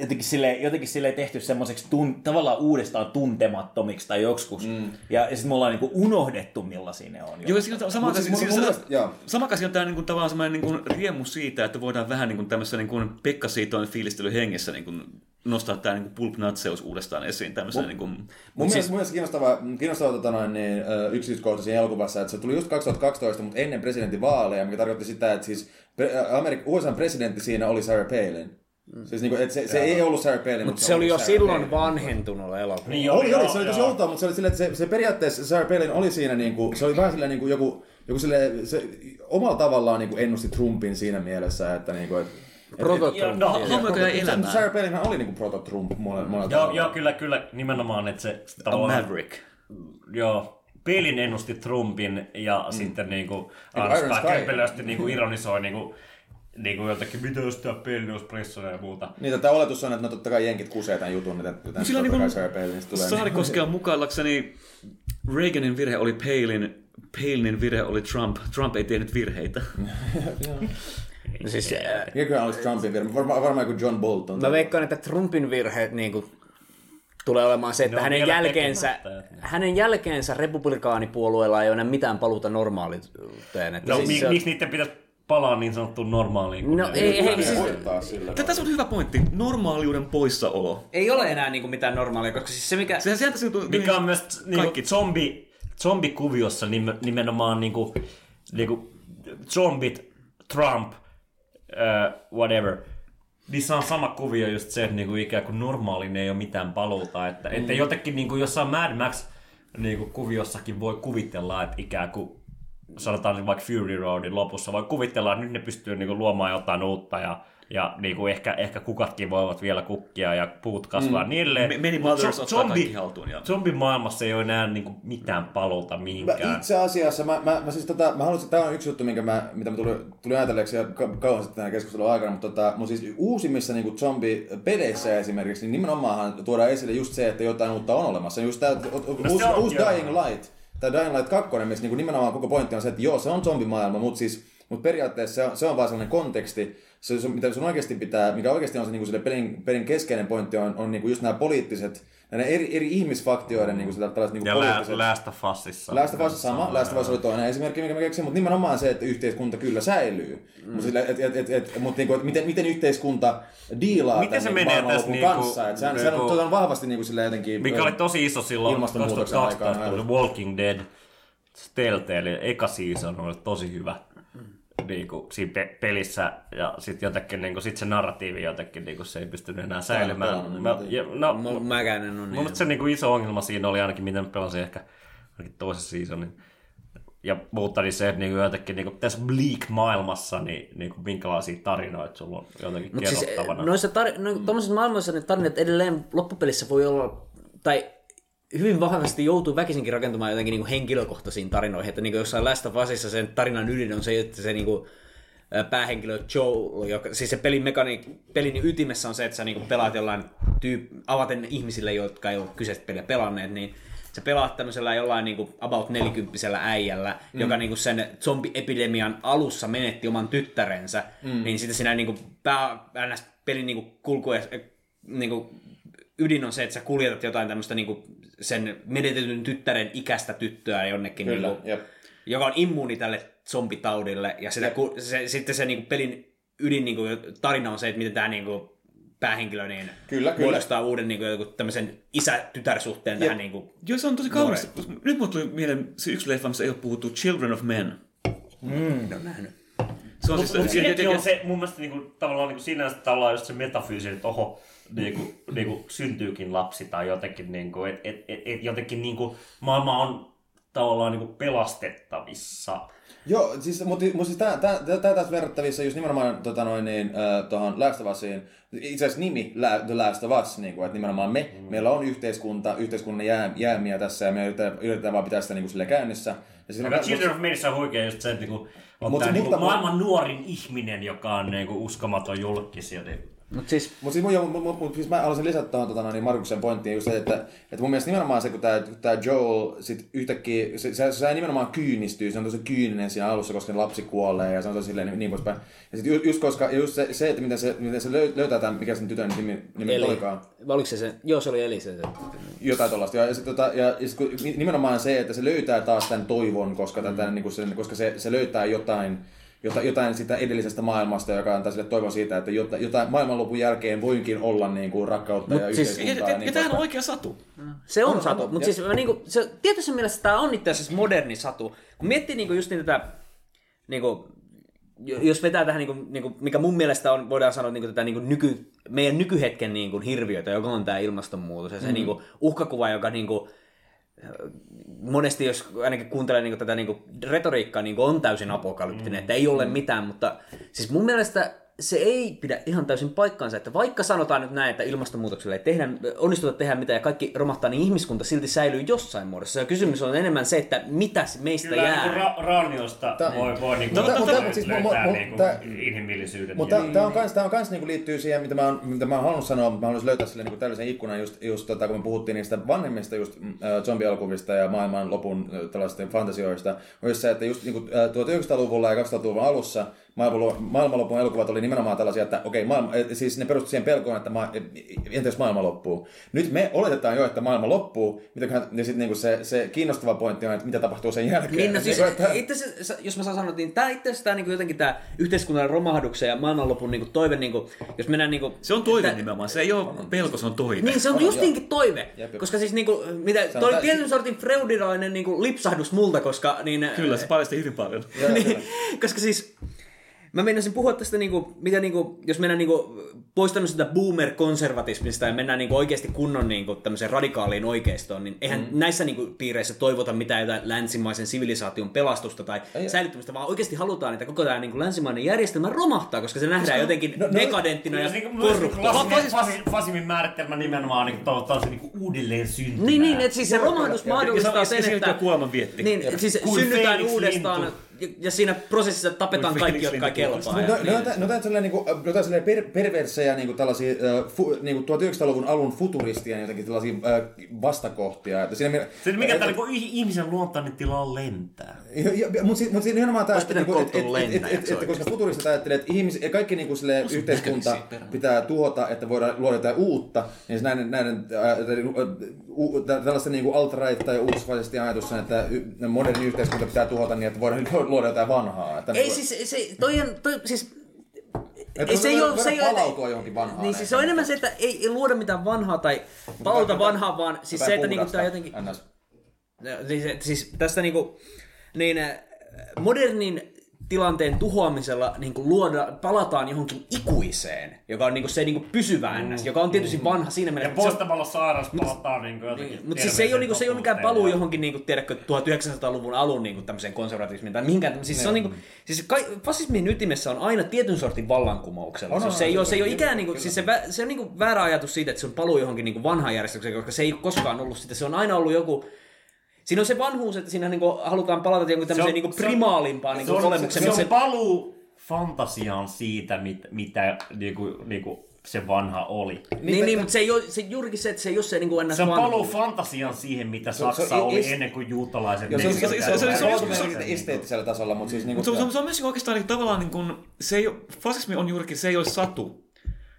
jotenkin sille, jotenkin sille tehty semmoiseksi tun, tavallaan uudestaan tuntemattomiksi tai joksikus. Mm. Ja, ja sitten me ollaan niinku unohdettu millaisia ne on. jo. Joo, ja siinä on sama, Mut siis mun- siinä, mun siinä, mielestä- joo. sama kasi on tämä niin kuin, tavallaan semmoinen niin kuin, riemu siitä, että voidaan vähän niin kuin, tämmöisessä niin kuin, Pekka Siitoin fiilistely hengessä niin kuin, nostaa tämä niin kuin, pulpnatseus uudestaan esiin tämmöisenä niin kuin, Mun mielestä, mun mielestä kiinnostavaa, kiinnostavaa tota noin, niin, ö, yksityiskohtaisia elokuvassa, että se tuli just 2012, mutta ennen presidentinvaaleja, mikä tarkoitti sitä, että siis Amerik- USA presidentti siinä oli Sarah Palin. Siis niinku, että se, se ei ollut Sarah Palin, Mutta se oli jo silloin vanhentunut elokuva. Niin Oli, oli, se oli tosi outoa, mutta se oli silleen, että se, se periaatteessa Sarah Palin oli siinä niinku, se oli vähän silleen niinku joku, joku silleen, se omalla tavallaan niinku ennusti Trumpin siinä mielessä, että niinku, et, Prototrump. no. Sarah Palinhan oli niinku proto-Trump monella, Joo, joo, kyllä, kyllä, nimenomaan, että se A tavallaan, Maverick. joo, Pelin ennusti Trumpin ja mm. sitten niinku Iron Iron Sky. Sky niinku ironisoi niinku, niinku jotenkin, mitä jos tää Pelin olisi pressona ja muuta. Niin, tämä oletus on, että no totta kai jenkit kusee tämän jutun, että joten Sillä totta niin kai kuin Sarah Palinista tulee. Saarikoskea mukallakseni Reaganin virhe oli Palin, Palinin virhe oli Trump. Trump ei tehnyt virheitä. [LAUGHS] No siis, äh, Mikäköhän olisi Trumpin virhe? Varmaan varmaan kuin John Bolton. mä veikkaan, että Trumpin virhe niin kuin, tulee olemaan se, että Ne on hänen jälkeensä, hänen jälkeensä republikaanipuolueella ei ole enää mitään paluuta normaaliuteen. Että No, siis mi- se on- miksi niiden pitäisi palaa niin sanottuun normaaliin? No ne- ei, ei, siis, sillä. Tässä on hyvä pointti. Normaaliuden poissaolo. ei ole enää niin kuin mitään normaalia, koska siis se mikä... Sehän sieltä syntyy... Mikä on myös niinku, Kaikki. zombi, zombikuviossa nim, nimenomaan niinku, niinku, zombit, Trump, uh, whatever. Niissä on sama kuvio just se, että niinku ikään kuin normaalin ei ole mitään paluuta. Että, mm. että jotenkin niinku jossain Mad Max niinku kuviossakin voi kuvitella, että ikään kuin sanotaan vaikka Fury Roadin lopussa, voi kuvitella, että nyt ne pystyy niinku luomaan jotain uutta ja, ja niinku ehkä, ehkä kukatkin voivat vielä kukkia ja puut kasvaa mm. niille. Me- Many Mothers ottaa kaikki haltuun, joo. Zombimaailmassa ei ole enää niinku mitään paluuta Mä mihinkään. itse asiassa, mä, mä, mä siis tota, mä haluaisin, tää on yksi juttu, minkä mä, mitä mä tulin, tulin ajatelleeksi ja ka- kauan sitten tämän keskustelun aikana, mutta tota, mun siis uusimmissa niinku zombi-peleissä esimerkiksi, niin nimenomaan tuodaan esille just se, että jotain uutta on olemassa. Just tää o- o- No se uusi, on, uusi. Dying Light, tai Dying Light 2, missä niinku nimenomaan koko pointti on se, että joo, se on zombimaailma, mutta siis mutta periaatteessa se on, se on vaan sellainen konteksti, se, se, mitä sun oikeasti pitää, mikä oikeasti on se niinku pelin, pelin keskeinen pointti, on, on niinku just nämä poliittiset, näiden eri, eri ihmisfaktioiden niinku sitä, tällaiset niinku Ja poliittiset... Lä- Last of Usissa. Last of Us sama, Last of Us oli toinen esimerkki, mikä mä keksin, mutta nimenomaan se, että yhteiskunta kyllä säilyy. Mm. Mutta sillä, et, et, et, et, mut niinku, et miten, miten yhteiskunta diilaa Miten se niinku menee tässä niinku- kanssa. Et sehän, sehän on, niinku- on vahvasti niinku sillä jotenkin... Mikä oli tosi iso silloin Ilmastonmuutoksen 2012, aikaan oli Walking Dead. Telltale, eka season oli tosi hyvä niin kuin, siinä pe- pelissä ja sitten jotenkin niin kuin, sit se narratiivi jotenkin niin kuin, se ei pystynyt enää säilymään. Mä, ja, no, Mä, mäkään en ole Mun niin. se niin kuin iso ongelma siinä oli ainakin, miten pelasin ehkä ainakin toisessa seasonin. Ja muuta niin se, että niin kuin jotenkin niin kuin tässä Bleak-maailmassa, niin, niin kuin minkälaisia tarinoita sulla on jotenkin Mutta siis kerrottavana. noissa tar- no, maailmassa ne tarinat edelleen loppupelissä voi olla, tai hyvin vahvasti joutuu väkisinkin rakentamaan jotenkin niin kuin henkilökohtaisiin tarinoihin, että niin kuin jossain Last of Usissa sen tarinan ydin on se, että se niin kuin, ää, päähenkilö Joel, joka, siis se pelin, mekani, pelin ytimessä on se, että sä niin kuin pelaat jollain tyyp, avaten ihmisille, jotka ei ole kyseistä peliä pelanneet, niin sä pelaat tämmöisellä jollain niin kuin about nelikymppisellä äijällä, mm. joka niin kuin sen zombiepidemian alussa menetti oman tyttärensä, mm. niin sitten siinä niin kuin pää, pelin niin kuin kulku, niin kuin ydin on se, että sä kuljetat jotain tämmöistä niin kuin sen menetetyn tyttären ikäistä tyttöä jonnekin, Kyllä, niin kuin, jep. joka on immuuni tälle zombitaudille, ja sitä, ku, se, sitten se niin kuin pelin ydin niin kuin, tarina on se, että miten tämä niin kuin, päähenkilö niin Kyllä, kyllä. muodostaa uuden niin kuin, joku tämmöisen isä-tytär-suhteen tähän niin kuin, Joo, se on tosi kaunis. Nyt mulle tuli mieleen se yksi leffa, missä ei ole puhuttu Children of Men. en ole nähnyt. Se on Mutta siis... mut siinäkin on se mun mielestä niinku, tavallaan niinku, sinänsä tavallaan just se metafyysinen, että oho, niinku, niinku, syntyykin lapsi tai jotenkin, niinku, että et, et, et, jotenkin niinku, maailma on tavallaan niinku, pelastettavissa. Joo, siis, mutta, mutta siis tämä, tämä, tämä taas verrattavissa just nimenomaan tota noin, niin, äh, tuohon Last of Usiin. Itse asiassa nimi La, The Last of Us, niin kuin, että nimenomaan me, mm. meillä on yhteiskunta, yhteiskunnan jää, jäämiä tässä ja me yritetään, yritetään vaan pitää sitä niin kuin sille käynnissä. Ja siis Joka Children of Menissä on huikea just se, että niinku, on Mut- tää niinku, mutta- maailman nuorin ihminen, joka on niinku, uskomaton julkis. Niin, Mutta siis, Mutta siis, mun, mun, mun, mun, siis mä haluaisin lisätä tuohon tota, niin Markuksen pointtiin just se, että, että mun mielestä nimenomaan se, kun tämä tää Joel sit yhtäkkiä, se, se, se, nimenomaan kyynistyy, se on tosi kyyninen siinä alussa, koska lapsi kuolee ja se on tosi silleen niin, niin poispäin. Ja sitten just, just, koska, ja just se, se, että miten se, miten se löy- löytää tämän, mikä sen tytön nimi, nimi Eli, olikaan. vai oliko se se, joo se oli Eli se, se. Jotain tollasta. Ja, sit, tota, ja, ja sit, kun, nimenomaan se, että se löytää taas tämän toivon, koska, mm. tätä, niin kuin se, koska se, se löytää jotain, jotain, jotain sitä edellisestä maailmasta, joka antaa sille toivon siitä, että jotain, jotain maailmanlopun jälkeen voikin olla niin kuin rakkautta Mut ja siis- Ja, yhteiskuntaa. ja, ja, ja, niin tämähän on poispäin. oikea satu. Se on, On, satu, mutta siis mä niinku, se, tietyssä mielessä tämä on itse asiassa moderni satu. Kun miettii niinku just niin tätä, niinku, jo- jos vetää tähän, niinku, niinku, mikä mun mielestä on, voidaan sanoa niinku tätä niinku nyky, meidän nykyhetken niinku hirviötä, joka on tämä ilmastonmuutos ja se mm. niinku, uhkakuva, joka niinku, monesti jos ainakin kuuntelee niinku tätä niinku retoriikkaa, niinku on täysin apokalyptinen, mm. että ei ole mitään, mutta siis mun mielestä se ei pidä ihan täysin paikkaansa, että vaikka sanotaan nyt näin, että ilmastonmuutokselle ei tehdä, onnistuta tehdä mitään ja kaikki romahtaa, niin ihmiskunta silti säilyy jossain muodossa. Ja kysymys on enemmän se, että mitä meistä Kyllä jää. niinku ra- raaniosta Tää- voi, voi niinku, Mutta- mutta- löytää, siis- löytää mu- mu- niinku tää- inhimillisyyden. Mutta tämä on kans, tää on kans niinku liittyy siihen, mitä mä oon, mitä mä oon halunnut sanoa, mä haluaisin löytää sille niinku tällaisen ikkunan just, just tota, kun me puhuttiin niistä vanhemmista just äh, zombielokuvista ja maailman lopun äh, tällaisista fantasioista, on just se, että just niinku, äh, 1900-luvulla ja 2000-luvun alussa maailmanlopun elokuvat oli nimenomaan tällaisia, että okei, maailma, eh, siis ne perustu siihen pelkoon, että ma, entä jos maailma loppuu. Nyt me oletetaan jo, että maailma loppuu, mitäköhän, ja sitten niinku se, se kiinnostava pointti on, että mitä tapahtuu sen jälkeen. Niin, no siis, Niinku, että- itse asiassa, jos mä saan sanoa, niin tämä itse asiassa tää, niin jotenkin tämä yhteiskunnan romahduksen ja maailmanlopun niin toive, niin kuin, jos mennään niin kuin, Se on toive että- nimenomaan. Se ei ole pelko, se on toive. Niin, se on On, justinkin toive. Jep, jep. Koska siis niinku, mitä, toi Sanotaan- oli tietyn sortin freudilainen niinku lipsahdus multa, koska niin... Kyllä, se paljasti hyvin paljon. [LAUGHS] niin, koska siis mä menisin puhua tästä, niinku, mitä niinku, jos mennään niinku, pois tämmöisestä boomer-konservatismista ja mennään niinku oikeasti kunnon niinku, tämmöiseen radikaaliin oikeistoon, niin eihän mm. näissä niinku, piireissä toivota mitään jotain länsimaisen sivilisaation pelastusta tai Ei. säilyttämistä, vaan oikeasti halutaan, että koko tämä niinku, länsimainen järjestelmä romahtaa, koska se nähdään jotenkin no- no- dekadenttina ja Kyllä se niinku- korruptoivana. Fasimin, fasimin, määritelmä nimenomaan niin toivotaan se niin uudelleen syntymään. Niin, niin, että siis se romahdus mahdollistaa sen, se- että... ja kuoleman vietti. Niin, siis Kuin synnytään uudestaan. Ja, siinä prosessissa tapetaan Kuin kaikki, jotka kelpaa. No, no, niin. no, no, no, no, niinku, no, no, per, perversejä niinku tällaisia uh, fu, niinku 1900-luvun alun futuristien jotenkin tällaisia uh, vastakohtia. Että siinä, Se, mikä et- tämä niinku ihmisen luontainen tila on lentää. Mutta siinä nimenomaan tämä, pitänyt niinku, et, et, et, et, et, koska futuristit ajattelee, että ihmis, kaikki niinku, sille, yhteiskunta pitää tuhota, että voidaan luoda jotain uutta, niin näiden, näiden ää, u, tällaista niinku alt-right tai uutisfaisesti ajatus sen, että moderni yhteiskunta pitää tuhota niin, että voidaan [LAUGHS] luoda jotain vanhaa. Että Ei niinku- siis, se, toi on, toi, siis että ei, se ei ole, se ei palautua johonkin vanhaan. niin siis se on enemmän se, että ei, ei luoda mitään vanhaa tai palauta vanhaa, vaan siis se, että niinku tää jotenkin, NS. siis, siis tästä niinku, niin äh, modernin tilanteen tuhoamisella niin kuin luoda, palataan johonkin ikuiseen, joka on niin kuin se niin kuin pysyvä NS, joka on tietysti vanha siinä Ja mielessä. on- poistamalla saaras palataan niin jotenkin Niin, mutta siis se ei ole, niinku, se ei ole mikään paluu johonkin, niinku, tiedätkö, 1900-luvun alun niinku, tämmöiseen konservatismiin tai mihinkään. Siis, se on, niinku, siis kai, fasismin ytimessä on aina tietyn sortin vallankumouksella. On, se, on, se, ei ole, se ei ole ikään, niinku, kyllä. siis se, vä- se on niinku väärä ajatus siitä, että se on paluu johonkin niinku vanhaan järjestykseen, koska se ei ole koskaan ollut sitä. Se on aina ollut joku, Siinä on se vanhuus, että siinä niinku halutaan palata jonkun tämmöiseen niinku primaalimpaan niinku se olemukseen. se, mutta se on paluu fantasiaan siitä, mit, mitä niinku, niinku, se vanha oli. Niin, niin, mutta se, ei ole, se juurikin se, että se ei ole se niin kuin Se on paluu fantasiaan siihen, mitä Saksa se oli is- ennen kuin juutalaiset Joo, se, on- se, se, se, se, se, se, se, se, esteettisellä tasolla, mutta siis niinku... Mutta se, on- se, on myös oikeastaan niin, tavallaan niin kuin, se ei fasismi on juurikin, se ei ole satu.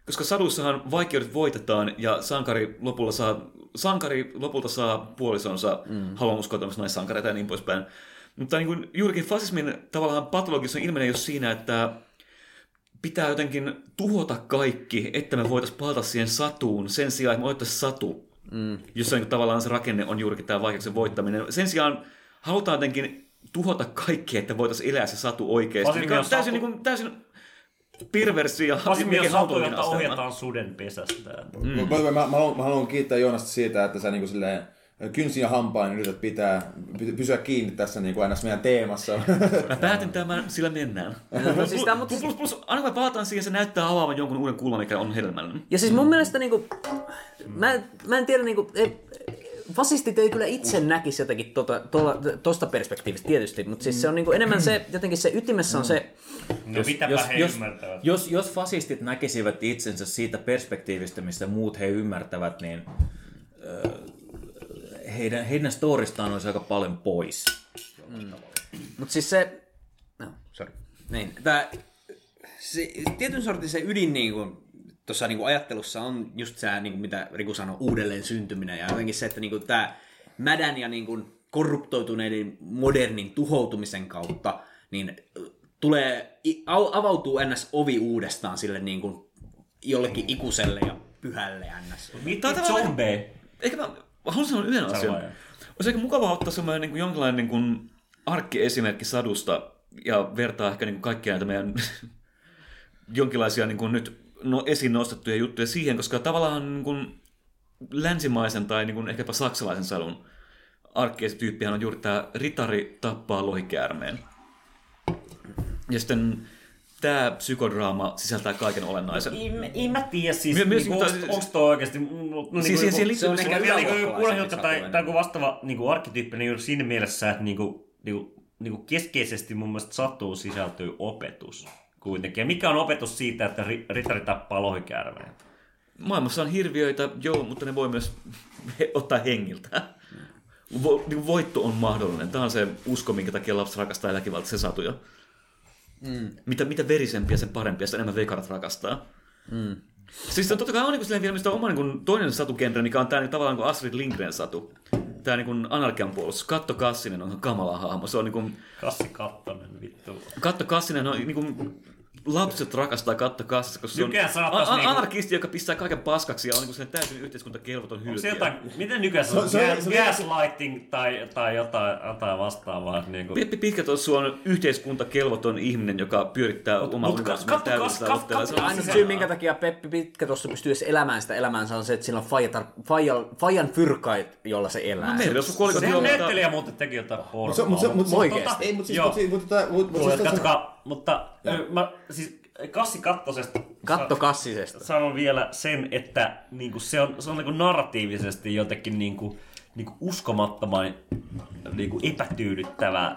Koska saduissahan vaikeudet voitetaan ja sankari lopulta saa, sankari lopulta saa puolisonsa, mm. tämmöistä naissankareita ja niin poispäin. Mutta niin kuin, juurikin fasismin tavallaan patologisen ilmenee jos siinä, että pitää jotenkin tuhota kaikki, että me voitaisiin palata siihen satuun sen sijaan, että me voitaisiin satu. Mm. Jossa niin tavallaan se rakenne on juurikin tämä vaikeuksien voittaminen. Sen sijaan halutaan jotenkin tuhota kaikki, että voitaisiin elää se satu oikeasti. Fasismi Mikä on täysin, satu- niin kuin, täysin perversi ja Fasismi on melkein satu, hautullinen jota asetelma. ohjataan suden pesästä. Mm. Mä, mä, mä, haluan, mä haluan kiittää Joonasta siitä, että sä niinku silleen kynsin ja hampain yrität pitää, py- pysyä kiinni tässä niinku aina meidän teemassa. [LAUGHS] Mä päätin tämän, sillä mennään. No, siis tää, mutta Plus, plus, plus, aina kun me palataan siihen, se näyttää avaavan jonkun uuden kulman, mikä on hedelmällinen. Ja siis mun mielestä niinku, mä, en- mä en tiedä niinku, e, fasistit ei kyllä itse näkisi jotenkin tota, tolla, tosta perspektiivistä tietysti, mutta siis se on niinku enemmän se, jotenkin se ytimessä on se, No mitäpä jos, he jos, ymmärtävät. jos, jos fasistit näkisivät itsensä siitä perspektiivistä, mistä muut he ymmärtävät, niin ö, heidän, heidän storistaan olisi aika paljon pois. mutta siis se, no, sorry. Niin, tää, se, tietyn sortin se ydin niinku, tuossa niinku ajattelussa on just se, niinku, mitä Riku sanoi, uudelleen syntyminen ja jotenkin se, että niinku, tämä mädän ja niinku, korruptoituneiden modernin tuhoutumisen kautta, niin ö, tulee, avautuu ns. ovi uudestaan sille niinku, jollekin ikuselle ja pyhälle ns. Mitä on tavallaan- zombeja? Eikä mä, mä haluan sanoa yhden asian. Olisi aika mukavaa ottaa semmoinen niin kuin jonkinlainen niin kuin arkkiesimerkki sadusta ja vertaa ehkä niin kuin kaikkia näitä meidän [LAUGHS] jonkinlaisia niin kuin nyt no, esiin nostettuja juttuja siihen, koska tavallaan niin kuin länsimaisen tai niin kuin ehkäpä saksalaisen sadun arkkiesityyppihän on juuri tämä ritari tappaa lohikäärmeen. Ja sitten tämä psykodraama sisältää kaiken olennaisen. Mä- ei mä tiedä siis, My- myös niinku, niinku onks, tää- onks toi oikeesti... No, no, Siis siihen- siihen liittyy se on myös- ehkä niinku urheilukka tai, tai vastaava niinku arkkityyppinen juuri siinä mielessä, että niinku, niinku, niinku keskeisesti mun mielestä satuun sisältyy opetus kuitenkin. Ja mikä on opetus siitä, että ri- ritari tappaa lohikäärmeen? Maailmassa on hirviöitä, joo, mutta ne voi myös [LAUGHS] ottaa hengiltä. Vo, niin voitto on mahdollinen. Tämä on se usko, minkä takia lapset rakastaa väkivaltaisia satuja. Mm. Mitä, mitä verisempiä, sen parempia, sitä enemmän veikarat rakastaa. Mm. Siis totta kai on niin kuin, vielä mistä oma niin kuin, toinen satugenre, mikä on tämä niin, tavallaan niin kuin Astrid Lindgren satu. Tämä niin kuin anarkian puolustus. Katto Kassinen on kamala hahmo. Se on niin kuin, Kassi Kattonen, vittu. Katto Kassinen on niin kuin, lapset rakastaa Katto Kassista, koska se on Nykyään niinku- anarkisti, joka pistää kaiken paskaksi ja on niin kuin täysin yhteiskuntakelvoton Onko se hylkiö. jotain, miten nykyään se on? Se- se- Gas- se- Gaslighting tai, tai jotain, jotain vastaavaa. Niin kuin. Peppi Pitkätossu on yhteiskuntakelvoton ihminen, joka pyörittää omaa universumia katso- otteella. Se on syy, minkä takia Peppi Pitkä tuossa pystyy edes elämään sitä elämäänsä on se, että sillä on faijan fyrkait, jolla se elää. No, meillä on kolikot mutta- näyttelijä muuten teki jotain pornoa. Mut se- mut se- mut se- Oikeesti? Ei, mutta siis, Joo. mut, siis- mut, tota- mut, mut, Kuulijat, siis, katsokaa, mutta ö, mä, siis Kassi Kattosesta Katto kassisesta. sanon vielä sen, että niinku, se on, se on niinku narratiivisesti jotenkin niinku, niinku uskomattoman niinku epätyydyttävä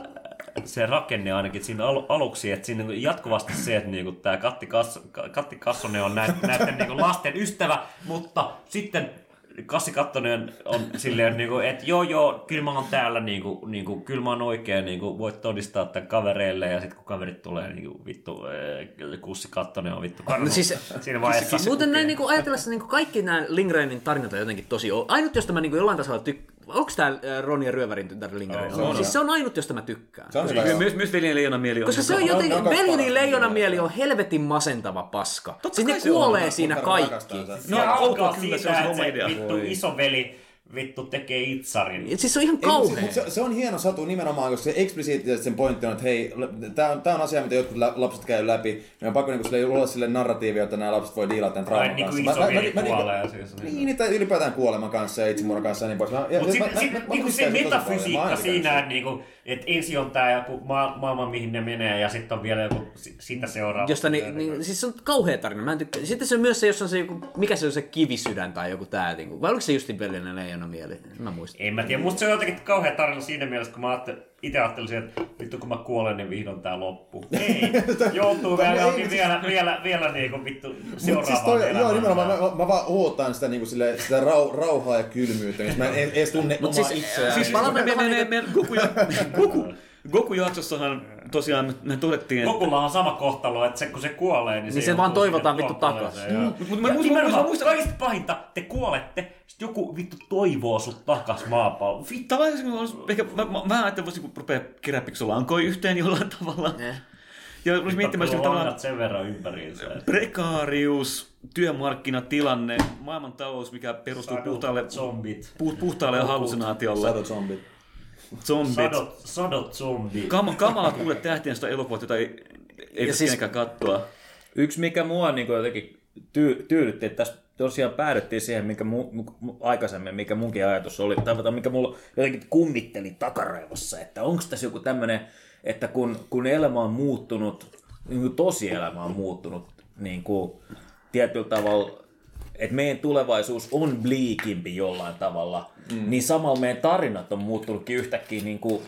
se rakenne ainakin siinä al- aluksi, että siinä niinku jatkuvasti se, että niinku tämä Katti, Kass, Katti Kassonen on näiden, näiden niinku lasten ystävä, mutta sitten Kassi Kattonen on silleen, niinku, että joo joo, kyllä mä oon täällä, niinku, niinku, kyllä mä oon oikein, niinku, voit todistaa tämän kavereille, ja sitten kun kaverit tulee, niinku, vittu, äh, Kussi Kattonen on vittu karhu. No siis- Siinä vaiheessa. Muuten näin niin ajatellessa niin kaikki nämä Lindgrenin tarinat on jotenkin tosi... Ainut, josta mä niin jollain tasolla tykkään... Onko tämä Ron ja Ryövärin tytär Lindgren? On. siis se on ainut, josta mä tykkään. Se on joo. Myös, myös veljen leijona mieli on. Koska se on jotenkin, kaksi Veljeni parasta. leijona mieli on helvetin masentava paska. Totta Siis ne kuolee siinä kaikki. No, alkaa kyllä, siitä, se on että oma se idea. vittu isoveli vittu tekee itsarin. Siis se on ihan kauhea. se, se, se, on hieno satu nimenomaan, koska se eksplisiittisesti sen pointti on, että hei, tämä on, tää on asia, mitä jotkut lapset käy läpi. Meidän on pakko niinku sille luoda sille narratiivia, että nämä lapset voi diilata tämän trauman niinku kanssa. Mä- mä- isoveli mä- mä- kuolee siis. Niin, tai ylipäätään kuoleman kanssa ja itsemurhan kanssa ja niin pois. Mä- Mutta mä- sitten mä- sit, mä- mä niinku se. Mä metafysiikka siinä, että niinku, et ensin on tää joku ma- maailma, mihin ne menee, ja sitten on vielä joku si- sitä seuraava. Josta ni, niin, siis se on kauhea tarina, mä en tykkää. Sitten se on myös se, jos on se joku, mikä se on se kivisydän tai joku tää, niin vai oliko se justin Veljeni leijona mieli? Mä muistan. En mä tiedä, musta se on jotenkin kauhea tarina siinä mielessä, kun mä ajattelin, itse ajattelisin, että vittu kun mä kuolen, niin vihdoin tää loppuu. [LAUGHS] Ei, joutuu vielä, johonkin vielä, vielä, vielä niin kuin vittu Mut seuraavaan siis toi, elämään. joo, nimenomaan, mä, mä, mä vaan ootan sitä, niinku, sille, sitä rau, rauhaa ja kylmyyttä, jos mä en en edes tunne omaa siis- itseään. siis Siis palaamme me, me, me, [LAUGHS] Goku-jaksossahan tosiaan me, todettiin, että Gokulla on sama kohtalo, että se, kun se kuolee, niin se, Niin se vaan toivotaan vittu kuolemaan. takas. Joo. Mut- mut mä Ja muistan- muistan- kaikista pahinta, te kuolette, sit joku vittu toivoo sut takas maapalloon. Vittu. Ehkä mä, mä, mä ajattelin, että voisi rupea kirjaa piksulankoja yhteen jollain tavalla. Ja olisi miettimään sitä tavallaan sen verran ympäriinsä. prekaarius, työmarkkinatilanne, maailmantalous, mikä perustuu Sadut, puhtaalle, zombit. pu, puhtaalle hallusinaatiolle, Sadot zombit. Zombit, Sadot, sadot zombit. Kam, kamalat uudet tähtien sitä elokuvat, joita ei, ei Ja siis, kenenkään katsoa. Yksi, mikä mua niin jotenkin tyy- tyydytti, että tässä tosiaan päädyttiin siihen, mikä mu, mu, aikaisemmin, mikä munkin ajatus oli, tai tai mikä mulla jotenkin kummitteli takaraivossa, että onko tässä joku tämmöinen, että kun, kun elämä on muuttunut, niin kuin tosielämä on muuttunut niin kuin tietyllä tavalla, että meidän tulevaisuus on bliikimpi jollain tavalla, mm. niin samalla meidän tarinat on muuttunutkin yhtäkkiä niin kuin,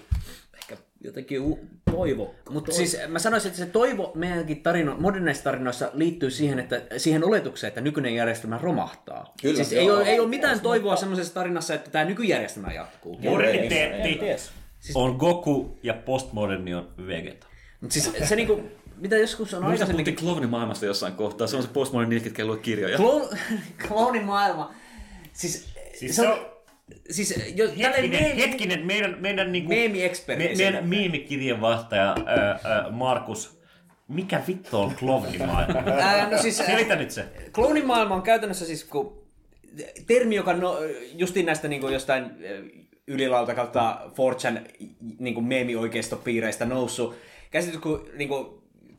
ehkä jotenkin u- toivo. Mutta siis mä sanoisin, että se toivo meidänkin tarino, moderneissa tarinoissa liittyy siihen, että siihen oletukseen, että nykyinen järjestelmä romahtaa. Kyllä, siis joo. ei ole, ei ole mitään toivoa semmoisessa tarinassa, että tämä nykyjärjestelmä jatkuu. Moderniteetti ties. on Goku ja postmoderni on Vegeta. Mutta siis se niinku, mitä joskus on Muista aikaisemmin... puhuttiin kloonimaailmasta jossain kohtaa. Se on se postmoderni niitä, ketkä ei lue kirjoja. Kloon, [LAUGHS] kloonin maailma. Siis, Siis se se on... Siis jo, tälleen Hetkinen, meemi- hetkinen, meidän, meidän, niinku, Meemi-ekspertti me, meidän miimikirjan vastaaja ää, ää, Markus, mikä vittu on klovnimaailma? [LAUGHS] Ää, no siis, Selitä nyt se. Kloonin maailma on käytännössä siis kun termi, joka no, justiin näistä niin kuin jostain ylilauta kautta 4chan niin kuin meemi-oikeistopiireistä noussut. Käsitys, kun niin kuin,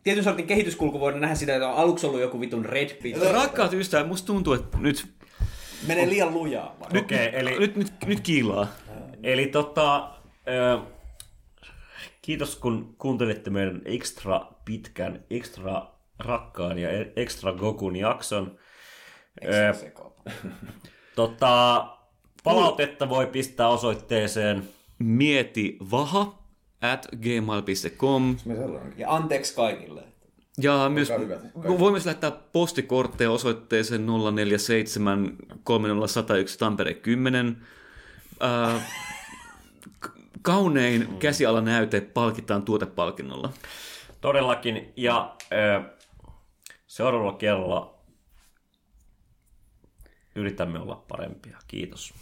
tietyn sortin kehityskulku voidaan nähdä sitä, että on aluksi ollut joku vitun red pit. Rakkaat ystävät, musta tuntuu, että nyt, Menee liian lujaa. nyt, Okei, eli- nyt, nyt, nyt kiilaa. Eli tota, kiitos kun kuuntelitte meidän ekstra pitkän, ekstra rakkaan ja ekstra Gokun jakson. Ää, [LAUGHS] tota, palautetta voi pistää osoitteeseen Mieti vaha at gmail.com. Ja anteeksi kaikille. Ja myös Olkaa hyvät. voimme myös lähettää postikortteja osoitteeseen 047 30101 Tampere 10. Äh, kaunein käsialanäyte palkitaan tuotepalkinnolla. todellakin. Ja ää, seuraavalla kerralla yritämme olla parempia. Kiitos.